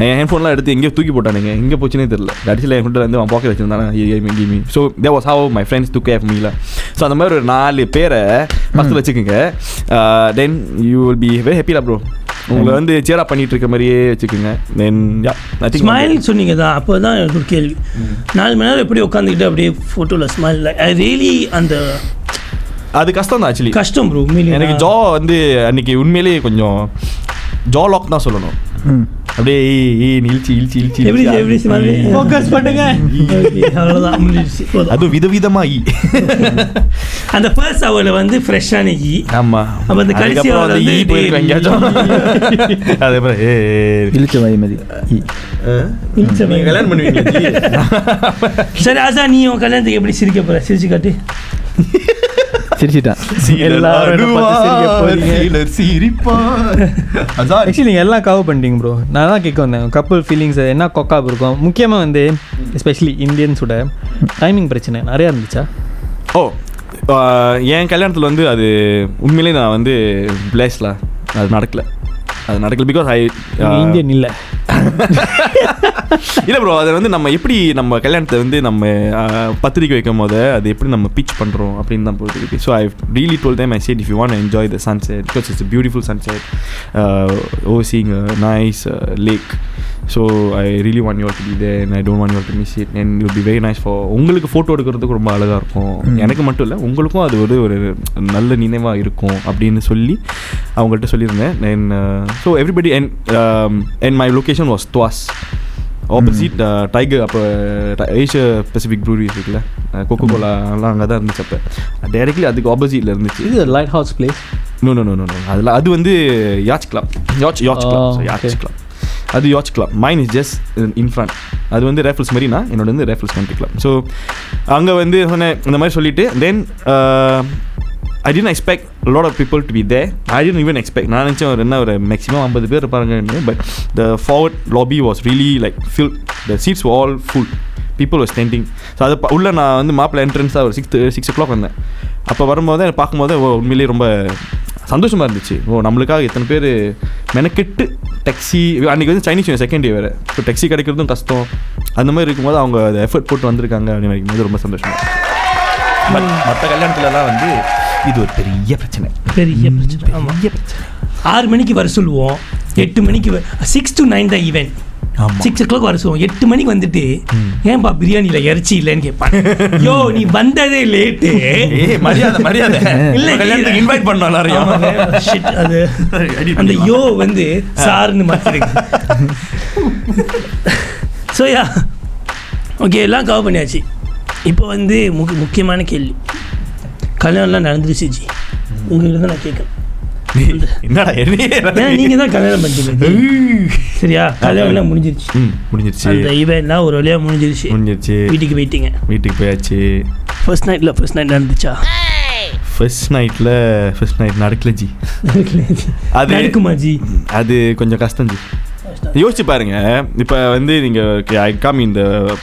S3: என் ஹெட்ஃபோன்லாம் எடுத்து எங்கேயோ தூக்கி போட்டானுங்க. எங்கே போச்சுனே தெரியல. கடைசியில் என் ஃப்ரெண்டில் வந்து அவன் பாக்கெட் வச்சிருந்தானே? கிமி so they was have my friends to cafe மீல so அந்த மாதிரி ஒரு நாலு பேரை பக்கத்தில் வச்சுக்கோங்க. Then you will be very ஹாப்பிலா bro உங்களை வந்து சேரா பண்ணிட்டு இருக்க மாதிரியே வச்சுக்கோங்க. தென் திங்க்
S2: ஸ்மைல் சொன்னீங்க தான் அப்போ தான் எனக்கு ஒரு கேள்வி. நாலு மணி நேரம் எப்படி உட்காந்துக்கிட்டு அப்படியே ஃபோட்டோவில் ஸ்மைல் ஐ ரியலி அந்த
S3: அது கஷ்டம் தான் ஆக்சுவலி
S2: கஷ்டம் ப்ரோ
S3: எனக்கு ஜா வந்து அன்னைக்கு உண்மையிலேயே கொஞ்சம் ஜா லாக் தான் சொல்லணும். அப்படியே இழுச்சி இழுச்சி இழுச்சி
S2: எப்படி. எப்படி
S4: Focus பண்ணுங்க.
S2: அவ்வளோதான் முடிஞ்சிடுச்சு போதும்.
S3: அதுவும் விதவிதமா ஈ
S2: அந்த ஃபர்ஸ்ட் ஹவரில் வந்து ஃப்ரெஷ்ஷான ஈ
S3: ஆமா.
S2: அப்ப அந்த கடைசி வந்து
S3: ஈ போயிருக்கும் எங்கேயாச்சும் அதுக்கப்புறம் ஏ
S5: இழுச்ச மாதிரி மாதிரி.
S3: நீங்க கல்யாணம் பண்ணுவீங்க ஜி? *laughs*
S2: சரி ஆசா நீ உன் கல்யாணத்துக்கு எப்படி சிரிக்க போற? சிரிச்சு காட்டு.
S5: சிரிச்சிட்டான்.
S4: எல்லாரும்.
S3: அதான்
S4: ஆக்சுவலி நீங்கள் எல்லாம் கவர் பண்ணிட்டீங்க ப்ரோ நான் தான் கேட்க வந்தேன். கப்பல் ஃபீலிங்ஸ் என்ன கொக்காப் இருக்கும்? முக்கியமாக வந்து எஸ்பெஷலி இந்தியன்ஸோட டைமிங் பிரச்சனை நிறையா இருந்துச்சா?
S3: ஓ என் கல்யாணத்தில் வந்து அது உண்மையிலே நான் வந்து பிளேஸ்ல அது நடக்கல. அது நடக்கல பிகாஸ் ஐ
S4: இந்தியன் இல்லை. *laughs* *laughs*
S3: இல்லை ப்ரோ அதை வந்து நம்ம எப்படி நம்ம கல்யாணத்தை வந்து நம்ம பத்திரிக்கை வைக்கும் போது அது எப்படி நம்ம பிச் பண்ணுறோம் அப்படின்னு தான் போயிட்டு இருக்கு so I really told time I said if you want enjoy the sunset because it's beautiful sunset overseeing nice lake so I really want you to be there and I don't want you to miss it and you be very nice for உங்களுக்கு ஃபோட்டோ எடுக்கிறதுக்கு ரொம்ப அழகாக இருக்கும். எனக்கு மட்டும் இல்லை உங்களுக்கும் அது ஒரு ஒரு நல்ல நினைவாக இருக்கும் அப்படின்னு சொல்லி அவங்கள்ட்ட சொல்லியிருந்தேன். And so everybody and and my location was Tuas opposite tiger அப்போ ஏஷியா பெசிபிக் ப்ரூரிஸ் இருக்குல்ல? கொக்கோ கோலாலாம் அங்கே தான் இருந்துச்சு அப்போ. டைரக்ட்லி அதுக்கு ஆப்போசிட்டில் இருந்துச்சு.
S4: இது lighthouse
S3: place no no no no அதில் அது வந்து yacht club
S4: yacht
S3: yacht club
S4: yacht.
S3: Club அது yacht club mine is just in front அது வந்து ரேஃபல்ஸ் மெரினா என்னோட வந்து ரேஃபல்ஸ் கண்ட்ரி கிளப் ஸோ அங்கே வந்து சொன்னேன் இந்த மாதிரி சொல்லிட்டு then I didn't expect lot of people to be there I didn't even expect நான் நினச்சேன் ஒரு என்ன ஒரு மேக்ஸிமம் ஐம்பது பேர் இருப்பாங்கன்னு but the forward lobby was really like fill the seats all full people was standing so அது உள்ளே உள்ள நான் வந்து மாப்பிள என்ட்ரன்ஸாக ஒரு சிக்ஸ் சிக்ஸ் ஓ கிளாக் வந்தேன். அப்போ வரும்போது எனக்கு பார்க்கும்போது உண்மையிலேயே ரொம்ப சந்தோஷமாக இருந்துச்சு. ஓ நம்மளுக்காக எத்தனை பேர் மெனக்கெட்டு டெக்ஸி அன்றைக்கி வந்து சைனீஸ் செகண்ட் டே வேறு. ஸோ டெக்ஸி கிடைக்கிறதும் கஷ்டம். அந்த மாதிரி இருக்கும்போது அவங்க அதை எஃபர்ட் போட்டு வந்திருக்காங்க அப்படின்னு நினைக்கும்போது ரொம்ப சந்தோஷமாக மற்ற கல்யாணத்துலலாம் வந்து இது ஒரு பெரிய பிரச்சனை.
S2: பெரிய பிரச்சனை. ஆமாம் ஆறு மணிக்கு வர சொல்லுவோம் எட்டு மணிக்கு சிக்ஸ் டு நைன் தான் ஈவெண்ட்
S3: ஆமா.
S2: சிக்ஸ் ஓ கிளாக் வர சொல்லுவோம். எட்டு மணிக்கு வந்துட்டு ஏன்பா பிரியாணியில் இறைச்சி இல்லைன்னு கேட்பான். *laughs* யோ நீ வந்ததே லேட்டு
S3: மரியாதை மரியாதை. *laughs*
S2: இல்ல,
S3: கல்யாணத்துக்கு இன்வைட் பண்ணோம் எல்லாரையும்.
S2: அது அந்த. யோ வந்து சார்னு மாற்றிருக்கு ஸோ யா ஓகே எல்லாம் கவர் பண்ணியாச்சு. இப்போ வந்து முக் முக்கியமான கேள்வி. கல்யாணம்லாம் நடந்துருச்சு ஜி. உங்ககிட்ட தான் நான் கேட்குறேன்
S3: என்னடா
S2: நீங்கள் தான் கல்யாணம் பண்ணிட்டீங்க. சரியா? கல்யாணம்லாம் முடிஞ்சிருச்சு.
S3: முடிஞ்சிருச்சு.
S2: அந்த ஈவெண்ட்லாம் ஒரு வழியாக முடிஞ்சிருச்சு.
S3: முடிஞ்சிருச்சு.
S2: வீட்டுக்கு போயிட்டீங்க.
S3: வீட்டுக்கு போயாச்சு.
S2: ஃபர்ஸ்ட் நைட்டில் ஃபர்ஸ்ட் நைட் நடந்துச்சா?
S3: ஃபர்ஸ்ட் நைட்டில் ஃபர்ஸ்ட் நைட் நடக்கல ஜி. அது-
S2: நடக்குமா ஜி?
S3: அது கொஞ்சம் கஷ்டம் ஜி. யோசிச்சு பாருங்க. இப்போ வந்து நீங்கள் ஐ கம் இந்த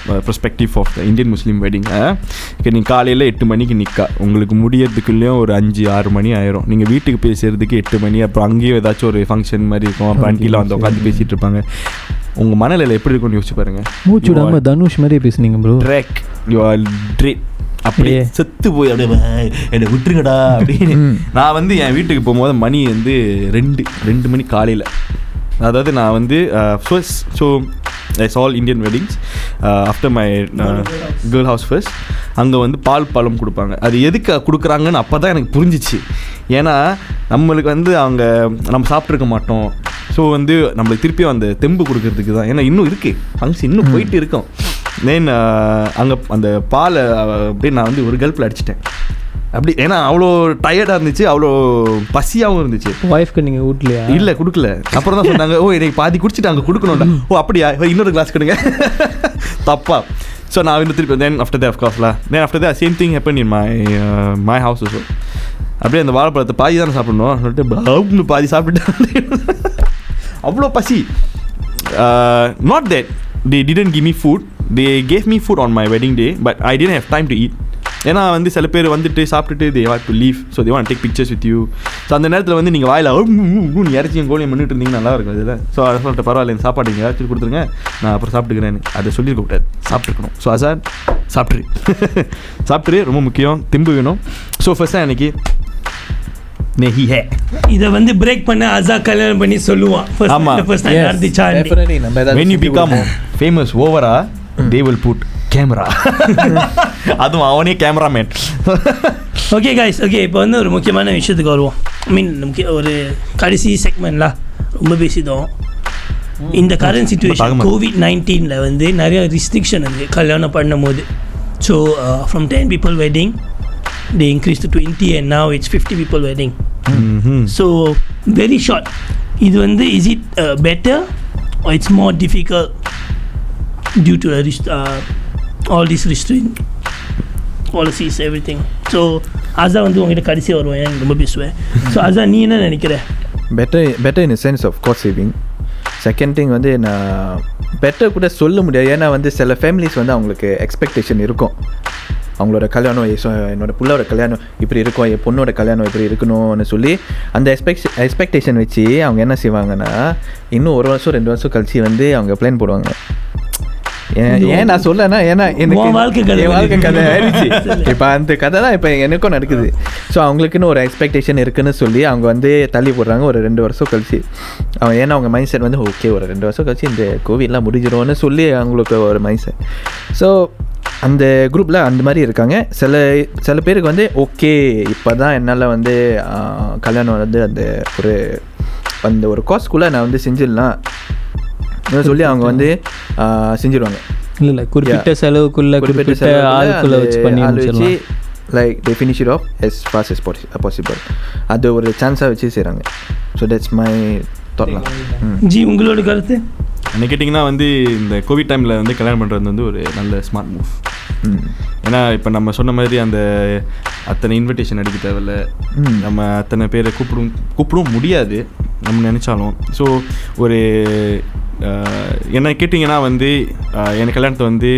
S3: perspective of the Indian Muslim wedding நீங்கள் காலையில் எட்டு மணிக்கு நிற்கா உங்களுக்கு முடியறதுக்குள்ளேயும் ஒரு அஞ்சு ஆறு மணி ஆயிரும். நீங்கள் வீட்டுக்கு போய் சேர்றதுக்கு எட்டு மணி அப்புறம் அங்கேயும் ஏதாச்சும் ஒரு ஃபங்க்ஷன் மாதிரி இருக்கும். அப்புறம் அண்டியில் வந்து உட்காந்து பேசிகிட்டு இருப்பாங்க. உங்கள் மனநிலை எப்படி இருக்கும்னு யோசிச்சு பாருங்க.
S4: மூச்சு விடாம தனுஷ் மாதிரியே பேசுனீங்க bro
S3: trek you are trade அப்படியே. செத்து போய் அப்படியே "பை, என்னை விட்டுருங்கடா. அப்படின்னு. நான் வந்து என் வீட்டுக்கு போகும்போது மணி வந்து ரெண்டு ரெண்டு மணி காலையில். அதாவது நான் வந்து first so it's all Indian weddings after my girl house first அங்கே வந்து பால் பழம் கொடுப்பாங்க. அது எதுக்கு கொடுக்குறாங்கன்னு அப்போ தான் எனக்கு புரிஞ்சிச்சு. ஏன்னா நம்மளுக்கு வந்து அவங்க நம்ம சாப்பிட்ருக்க மாட்டோம். ஸோ வந்து நம்மளுக்கு திருப்பியும் அந்த தெம்பு கொடுக்கறதுக்கு தான். ஏன்னா இன்னும் இருக்குது ஃபங்க்ஷன் இன்னும் போயிட்டு இருக்கோம். தென் அங்கே அந்த பாலை அப்படியே நான் வந்து ஒரு கல்ப்பில் அடிச்சிட்டேன். அப்படி ஏன்னா அவ்வளோ டயர்டாக இருந்துச்சு அவ்வளோ பசியாகவும் இருந்துச்சு.
S4: ஒய்ஃப்க்கு நீங்கள் வீட்லையா
S3: இல்ல கொடுக்கல. அப்புறம் தான் சொன்னாங்க ஓ எனக்கு பாதி குடிச்சிட்டு அங்கே கொடுக்கணும்டா. ஓ அப்படியா? இன்னொரு கிளாஸ் கொடுங்க. தப்பா. ஸோ நான் இன்னும் திருப்பி then after they அஃப்கோர்ஸ்ல then after they same thing happen in my my house so அப்படியே அந்த வாழைப்பழத்தை பாதி தானே சாப்பிடணும். சொல்லிட்டு பாதி சாப்பிட்டுட்டு அவ்வளோ பசி. Not that they didn't give me food they gave me food on my wedding day but I didn't have time to eat ஏன்னா வந்து சில பேர் வந்துட்டு சாப்பிட்டுட்டு they want to leave so they want take pictures with you so அந்த நேரத்தில் வந்து நீங்கள் வாயில் நீ இறச்சியும் கோழியும் பண்ணிட்டு இருந்தீங்கன்னா நல்லா இருக்கும் இதில் ஸோ அதை சொல்லிட்டு பரவாயில்ல இந்த சாப்பாடு நீங்கள் ஏதாச்சும் கொடுத்துருங்க. நான் அப்புறம் சாப்பிட்டுக்கிறேன்னு. அதை சொல்லியிருக்க கூடாது. சாப்பிட்டுருக்கணும். ஸோ அசார் சாப்பிட்ரு *laughs* சாப்பிட்ரு ரொம்ப முக்கியம். திம்பு வேணும். ஸோ ஃபர்ஸ்ட்டாக எனக்கு நெஹி ஹே
S2: இதை வந்து பிரேக் பண்ண அசா கல்யாணம் பண்ணி சொல்லுவான். ஃபர்ஸ்ட்
S3: ஆமா.
S2: ஃபர்ஸ்ட்
S5: நம்ம ஏதாவது.
S3: ஃபேமஸ் ஓவரா தே வில் புட் கேமரா அதுவும் அவனே கேமராமேன்
S2: ஓகே காய்ஸ் ஓகே இப்போ வந்து ஒரு முக்கியமான விஷயத்துக்கு வருவோம் மீன் முக்கிய ஒரு கடைசி செக்மெண்ட்ல ரொம்ப பேசிட்டோம். இந்த கரண்ட் சுச்சுவேஷன். கோவிட் நைன்டீனில் வந்து நிறைய ரிஸ்ட்ரிக்ஷன் இருக்குது கல்யாணம் பண்ணும்போது. So from ten people wedding they increased to 20 and now it's 50 people wedding. So very short. இது வந்து is it uh, better or it's more difficult all these restricting policies everything so அதான் வந்து உங்ககிட்ட கடைசியாக வருவேன் எனக்கு ரொம்ப பேசுவேன்? ஸோ அதான் நீ என்ன நினைக்கிற?
S5: Better better in sense of cost saving second thing வந்து நான் பெட்டர் கூட சொல்ல முடியாது. ஏன்னா வந்து சில ஃபேமிலிஸ் வந்து அவங்களுக்கு எக்ஸ்பெக்டேஷன் இருக்கும். அவங்களோட கல்யாணம் என்னோடய so என்னோட கல்யாணம் இப்படி இருக்கும் என் பொண்ணோட கல்யாணம் இப்படி இருக்கணும்னு சொல்லி அந்த எக்ஸ்பெக்ட் எக்ஸ்பெக்டேஷன் வச்சு அவங்க என்ன செய்வாங்கன்னா இன்னும் ஒரு வருஷம் ரெண்டு வருஷம் கழிச்சு வந்து அவங்க பிளான் போடுவாங்க. ஏன் ஏன் நான் சொல்லனா ஏன்னா எனக்கு
S2: வாழ்க்கை கதை
S5: வாழ்க்கை. கதை ஆயிடுச்சு. *laughs* இப்போ அந்த கதை தான் இப்போ எனக்கும் நடக்குது. ஸோ அவங்களுக்குன்னு ஒரு எக்ஸ்பெக்டேஷன் இருக்குன்னு சொல்லி அவங்க வந்து தள்ளி போடுறாங்க. ஒரு ரெண்டு வருஷம் கழிச்சு. அவன் ஏன்னா அவங்க மைண்ட் செட் வந்து ஓகே ஒரு ரெண்டு வருஷம் கழிச்சு இந்த கோவிட்லாம் முடிஞ்சிரும்னு சொல்லி அவங்களுக்கு ஒரு மைண்ட் செட் ஸோ அந்த குரூப்பில் அந்த மாதிரி இருக்காங்க. சில சில பேருக்கு வந்து ஓகே இப்போ தான் என்னால் வந்து கல்யாணம் வந்து அந்த ஒரு அந்த ஒரு காஸ்ட்குள்ளே நான் வந்து செஞ்சிடலாம். சொல்லி அவங்க வந்து செஞ்சிருவாங்க.
S4: இல்லை இல்லை குறிப்பிட்ட செலவுக்குள்ள குறிப்பிட்ட ஆளுக்குள்ள வச்சு பண்ணி
S5: ஆள் வச்சு like they finish it off as fast as possible அது ஒரு சான்ஸாக வச்சு செய்கிறாங்க ஸோ தட்ஸ் மை. தாட்லாம்
S2: ஜி உங்களோட கருத்து?
S3: என்ன கேட்டிங்கன்னா வந்து இந்த கோவிட் டைமில் வந்து கல்யாணம் பண்ணுறது வந்து ஒரு நல்ல ஸ்மார்ட் மூவ் ஏன்னா இப்போ நம்ம சொன்ன மாதிரி அந்த அத்தனை இன்விடேஷன் அடிக்க தேவையில்ல. நம்ம அத்தனை பேரை கூப்பிடும் கூப்பிடவும் முடியாது நம்ம நினச்சாலும் ஸோ ஒரு என்ன கேட்டிங்கன்னா வந்து எனக்கு கல்யாணத்தை வந்து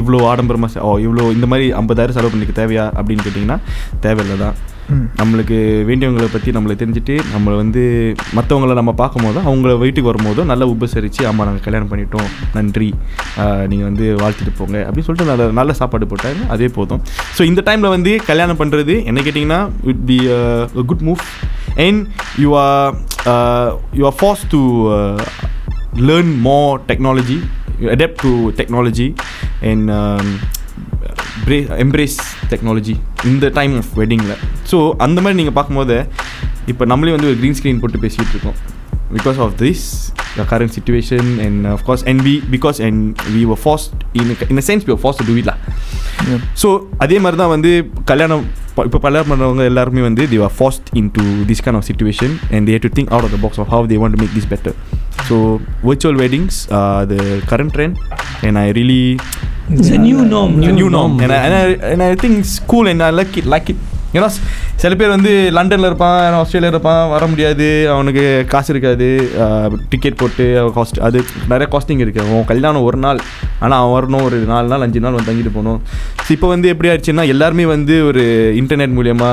S3: இவ்வளோ ஆடம்பரமாக ஓ இவ்வளோ இந்த மாதிரி ஐம்பதாயிரம் செலவு பண்ணிக்க தேவையா அப்படின்னு கேட்டிங்கன்னா தேவையில்லை தான். நம்மளுக்கு வேண்டியவங்களை பற்றி நம்மளை தெரிஞ்சுட்டு நம்மளை வந்து மற்றவங்கள நம்ம பார்க்கும்போது அவங்கள வீட்டுக்கு வரும்போதும் நல்லா உபசரித்து ஆமாம் நாங்கள் கல்யாணம் பண்ணிட்டோம். நன்றி. நீங்கள் வந்து வாழ்த்துட்டு போங்க. அப்படின்னு சொல்லிட்டு நல்ல நல்ல சாப்பாடு போட்டாங்க. அதே போதும். ஸோ இந்த டைமில் வந்து கல்யாணம் பண்ணுறது என்ன கேட்டிங்கன்னா it be good move and you are you are force to learn more technology more technology technology adapt to technology. And um, embrace, embrace technology in the time of wedding so அந்த மாதிரி நீங்கள் பார்க்கும்போது இப்போ நம்மளே வந்து ஒரு க்ரீன் ஸ்க்ரீன் போட்டு பேசிகிட்டு இருக்கோம் and uh, of course and we because and we were forced in a, in a sense we were forced to do it lah so அதே மாதிரி தான் வந்து கல்யாணம் இப்போ கல்யாணம் பண்ணுறவங்க எல்லாருமே வந்து were forced into this kind of situation and they had to think out of the box of how they want to make this better so virtual weddings are the current trend and I really
S2: It's a new norm.
S3: a new norm. and I, and I and I think it's cool and I like it like it. ஏன்னா சில பேர் வந்து லண்டனில் இருப்பான் ஆஸ்திரேலியா இருப்பான் வர முடியாது அவனுக்கு காசு இருக்காது டிக்கெட் போட்டு காஸ்ட் அது நிறைய காஸ்டிங் இருக்குது அவன் கல்யாணம் ஒரு நாள் ஆனால் அவன் வரணும் ஒரு நாலு நாள் அஞ்சு நாள் வந்து தங்கிட்டு போகணும். ஸோ இப்போ வந்து எப்படி ஆயிடுச்சுன்னா எல்லாருமே வந்து ஒரு இன்டர்நெட் மூலயமா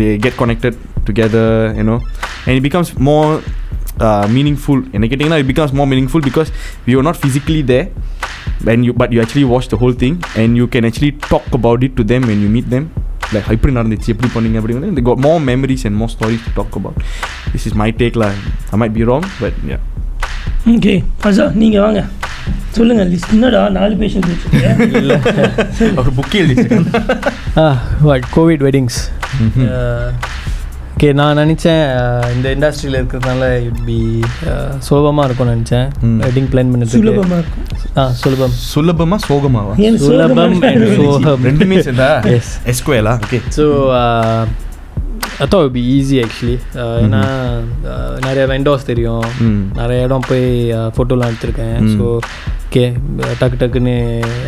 S3: they get connected together you know and it becomes more meaningful என்ன கேட்டிங்கன்னா it becomes more meaningful because we are not physically there. when you but you actually watch the whole thing and you can actually talk about it to them when you meet them like எப்படி நடந்துச்சு எப்படி பண்ணீங்க அப்படி வந்து they got more memories and more stories to talk about this is my take lah I might be wrong but yeah
S2: okay அசா நீங்கள் வாங்க சொல்லுங்க லிஸ்ட் என்னடா நாலு பேஷண்ட் வச்சுருக்கேன்
S3: ஒரு புக்கே எழுதிச்சு
S4: வாட் கோவிட் வெட்டிங்ஸ் ஓகே நான் நினச்சேன் இந்த இண்டஸ்ட்ரியில் இருக்கிறதுனால இட் பி சுலபமாக இருக்கும்னு நினச்சேன். வெட்டிங் பிளான் பண்ணுறதுக்கு
S2: சுலபமாக இருக்கும்
S4: ஆ சுலபம்.
S3: சுலபமா சோகமாவா?
S4: சுலபம் and சோகம்.
S3: ரெண்டுமே சேர்ந்தா
S4: Yes.
S3: எஸ்குவேலா
S4: okay so be easy actually. Uh, ஏன்னா uh, நிறைய வெண்டோஸ் தெரியும். நிறைய இடம் போய் ஃபோட்டோலாம் எடுத்திருக்கேன்.
S3: ம்.
S4: ஸோ ஓகே டக்கு டக்குன்னு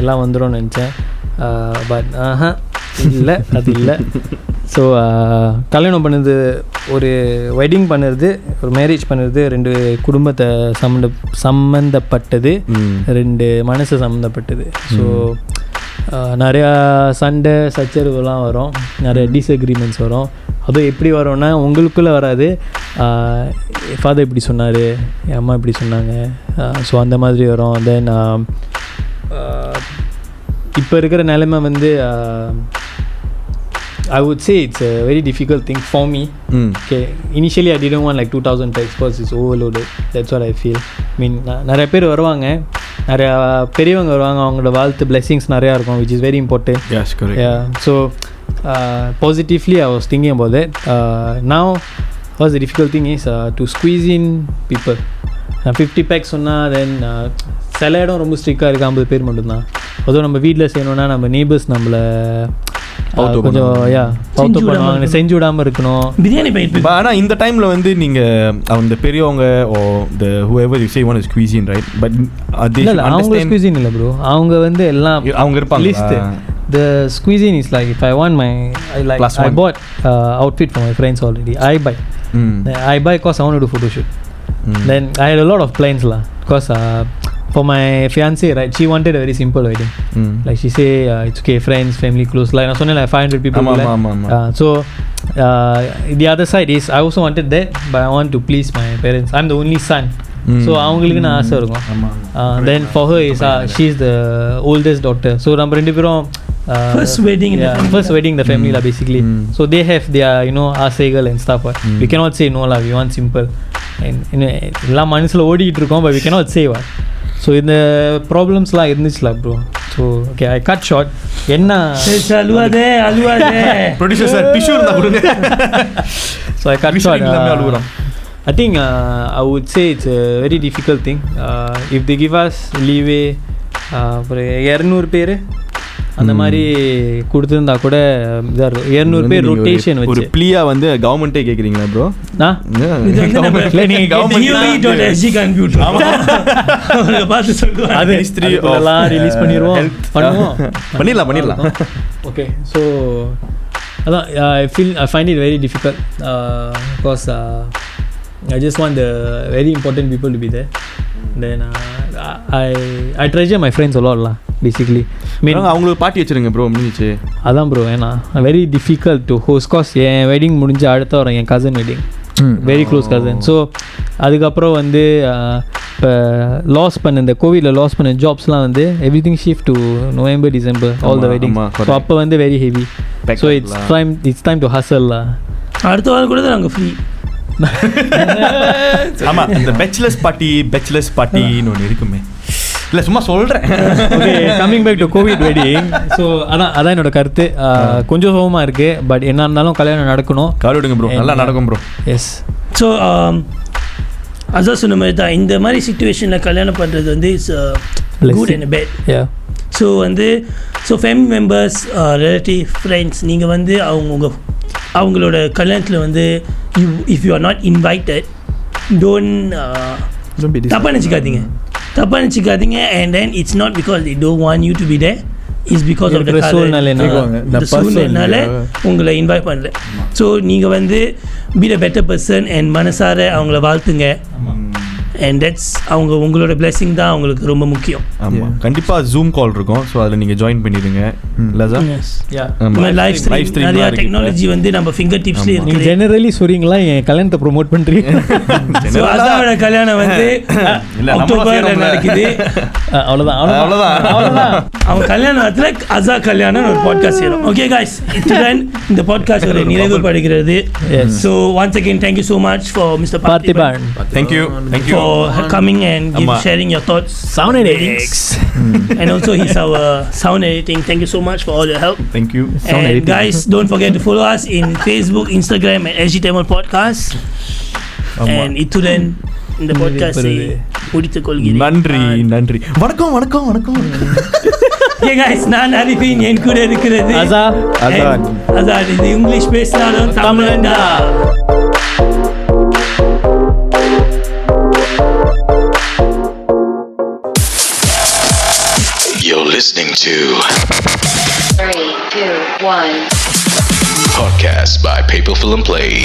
S4: எல்லாம் வந்துரும்னு நினச்சேன். பட் ஆஹா இல்லை அது இல்லை. ஸோ கல்யாணம் பண்ணது ஒரு வெட்டிங் பண்ணுறது ஒரு மேரேஜ் பண்ணுறது ரெண்டு குடும்பத்தை சம்மந்த சம்மந்தப்பட்டது. ரெண்டு மனசு சம்மந்தப்பட்டது. ஸோ நிறையா சண்டை சச்சரவுலாம் வரும். நிறைய டிஸ்அக்ரிமெண்ட்ஸ் வரும். அதுவும் எப்படி வரும்னா உங்களுக்குள்ளே வராது. ஃபாதர் இப்படி சொன்னார் என் அம்மா இப்படி சொன்னாங்க. ஸோ அந்த மாதிரி வரும். தென் இப்போ இருக்கிற நிலைமை வந்து I would say it's a very difficult thing for me
S3: hmm
S4: okay initially i didn't want like 2000 text because it's overloaded that's what i feel i mean ந- நிறைய பேர் வருவாங்க நிறையா பெரியவங்க வருவாங்க அவங்களோட வாழ்த்து blessings நிறையா இருக்கும் which is very important
S3: yes correct
S4: yeah so uh, positively i was thinking about that uh, now what's the difficult thing is uh, to squeeze in people fifty pax சொன்னால் தென் சில இடம் ரொம்ப ஸ்ட்ரிக்டாக இருக்குது ஐம்பது பேர் மட்டும்தான். அதுவும் நம்ம வீட்டில் செய்யணும்னா நம்ம நெய்பர்ஸ் நம்மளை uh, கொஞ்சம். யா
S2: செஞ்சு
S4: பௌத்து
S2: விடாம
S4: பண்ணுவாங்க.
S2: இருக்கணும்.
S4: செஞ்சு விடாமல் இருக்கணும்.
S2: பிரியாணி பயிர்
S3: ஆனால் இந்த டைமில் வந்து நீங்கள் அந்த பெரியவங்க oh the whoever you say want to squeeze in right? But uh, they
S4: இல்ல இல்ல அவங்க ப்ரோ அவங்க வந்து எல்லாம்
S3: அவங்க இருப்பாங்க
S4: list the squeezing is like if I want my I like
S3: Plus
S4: I
S3: one.
S4: Bought outfit for my friends already I buy
S3: hmm
S4: I buy cause I want to photo shoot
S3: Mm.
S4: Then I hate a lot of plans lah because uh, for my fiancé right she wanted a very simple wedding
S3: ம்
S4: like she say uh, it's okay friends family close like நான் சொன்னேன் like 500 people
S3: ஆமா,
S4: இல்ல?
S3: ஆமா, ஆமா, ஆமா.
S4: Uh, so uh, the other side is I also wanted that but I want to please my parents I'm the only son
S3: Mm.
S4: so அவங்களுக்கு நான் ஆசை இருக்கும் uh, then for her is uh, she's the oldest daughter so நம்ம ரெண்டு பேரும் uh,
S2: First wedding in the
S4: yeah,
S2: family
S4: first
S2: lah.
S4: wedding in the family lah basically
S3: Mm.
S4: so they have their you know ஆசைகள் and stuff what.
S3: Mm.
S4: we cannot say no lah we want simple and you know, எல்லாம் மனசில் ஓடிக்கிட்டு இருக்கோம் but we cannot say what so இந்த ப்ராப்ளம்ஸ்லாம் இருந்துச்சுல bro so okay I cut short என்ன
S2: அழுவாதே அழுவாதே
S3: ப்ரொடியூசர் சார் டிஷ்யூ இருந்தா கொடுங்க so
S4: I
S3: cut short.
S4: I think uh, I would say it's a very difficult thing. Uh, if they give us leeway, uh, ஒரு இரநூறு பேர் அந்த மாதிரி கொடுத்துருந்தா கூட இதாக இருக்கும் இரநூறு பேர் ரொட்டேஷன்
S3: ஒரு
S4: வச்சு.
S3: ப்ளீயா வந்து கவர்மெண்ட்டே கேக்குறீங்களா ப்ரோ
S4: ரிலீஸ் பண்ணிடுவோம். பண்ணுவோம்.
S3: பண்ணிடலாம் பண்ணிடலாம்.
S4: ஓகே ஸோ அதான் I feel I find it very difficult because I just want the very important people to be there then I I treasure my friends அலாட்லாம் basically mean
S3: அவங்களுக்கு பாட்டி வச்சிருங்க ப்ரோ முடிஞ்சிச்சு.
S4: அதான் ப்ரோ ஏன்னா very difficult to host cause N wedding முடிஞ்சு அடுத்த வரும் என் cousin wedding very close cousin so அதுக்கப்புறம் வந்து இப்போ லாஸ் பண்ண இந்த கோவிடில் லாஸ் பண்ண ஜாப்ஸ்லாம் வந்து everything shift to November
S3: December
S4: all
S3: the
S4: wedding
S3: so.
S4: அப்போ வந்து very
S3: heavy
S4: so
S3: it's.
S4: Time it's time to hustle
S2: அடுத்த வாரம் கூட நாங்கள் ஃப்ரீ
S3: ஆமா இந்த பேச்சுலர்ஸ் பார்ட்டி பேச்சுலர்ஸ் பார்ட்டின்னு ஒன்று இருக்குமே. இல்லை சும்மா சொல்கிறேன்
S4: okay coming back to Covid wedding so அதான் அதான் என்னோட கருத்து. கொஞ்சம் சோகமாக இருக்கு. பட் என்ன இருந்தாலும் கல்யாணம் நடக்கணும்.
S3: கார் விடுங்க ப்ரோ நல்லா நடக்கும் ப்ரோ
S4: எஸ்
S2: ஸோ அதான் சொன்ன மாதிரி தான் இந்த மாதிரி சுச்சுவேஷனில் கல்யாணம் பண்ணுறது வந்து it's
S4: good.
S2: And bad
S4: yeah
S2: so வந்து so family members relative friends நீங்கள் வந்து அவங்க உங்க- அவங்களோட கல்யாணத்தில் வந்து you if you are not invited don't
S5: Don't be
S2: தப்பாக நினச்சிக்காதீங்க. தப்பாக நினச்சிக்காதீங்க and then it's not because they don't want you to be there is because of
S4: the சூழ்நிலைனால.
S2: சூழ்நிலைனால உங்களை இன்வைட் பண்ணல. ஸோ நீங்கள் வந்து be the better person and மனசார அவங்கள வாழ்த்துங்க. அண்ட் தட்ஸ் அவங்க உங்களோட blessing தான் அவங்களுக்கு ரொம்ப முக்கியம்.
S3: ஆமாம் கண்டிப்பாக ஜூம் கால் இருக்கும். ஸோ அதில் நீங்கள் ஜாயின் பண்ணிடுங்க இல்லை சார்
S4: யா
S2: லைவ் ஸ்ட்ரீம் நிறைய டெக்னாலஜி வந்து நம்ம ஃபிங்கர் டிப்ஸ்லேயே
S4: நீங்கள்
S2: இருக்குது
S4: ஜெனரலி சொல்றீங்களா? என் கல்யாணத்தை ப்ரோமோட் பண்ணுறீங்க
S2: ஸோ அசாவோட கல்யாணம் வந்து *laughs*
S3: செய்றோம்ல.
S2: நடக்குது.
S4: அவ்வளோதான்
S3: அவ்வளோதான்
S4: அவ்வளோதான்
S2: அவன் கல்யாணத்துல அசா கல்யாணம் ஒரு பாட்காஸ்ட் செய்யறோம் ஓகே காய்ஸ் இத்துடன் இந்த பாட்காஸ்ட் ஒரு நிறைவு படுகிறது so once again thank you so much for mister
S4: Parthiban
S3: Parthiban thank you thank you
S2: for coming and give,
S3: ஆமா.
S2: sharing your thoughts
S4: Sound
S2: edits. and also he's our *laughs* sound editing thank you so much for all your help
S3: thank you
S2: and
S5: editing.
S2: guys don't forget to follow us in *laughs* facebook instagram at SG Tamil podcast and இத்துடன் இந்த பாட்காஸ்டை முடித்துக் கொள்கிறேன்
S3: நன்றி நன்றி வணக்கம் வணக்கம் வணக்கம்
S2: Okay guys நான் அறிவின் என் கூட இருக்கிறது
S4: அசா
S5: அதான்.
S2: And அதான் இது இங்கிலீஷ் பேசினாலும் தமிழண்டா
S1: listening to
S7: Three, two, one.
S1: podcast by Paper Film Play.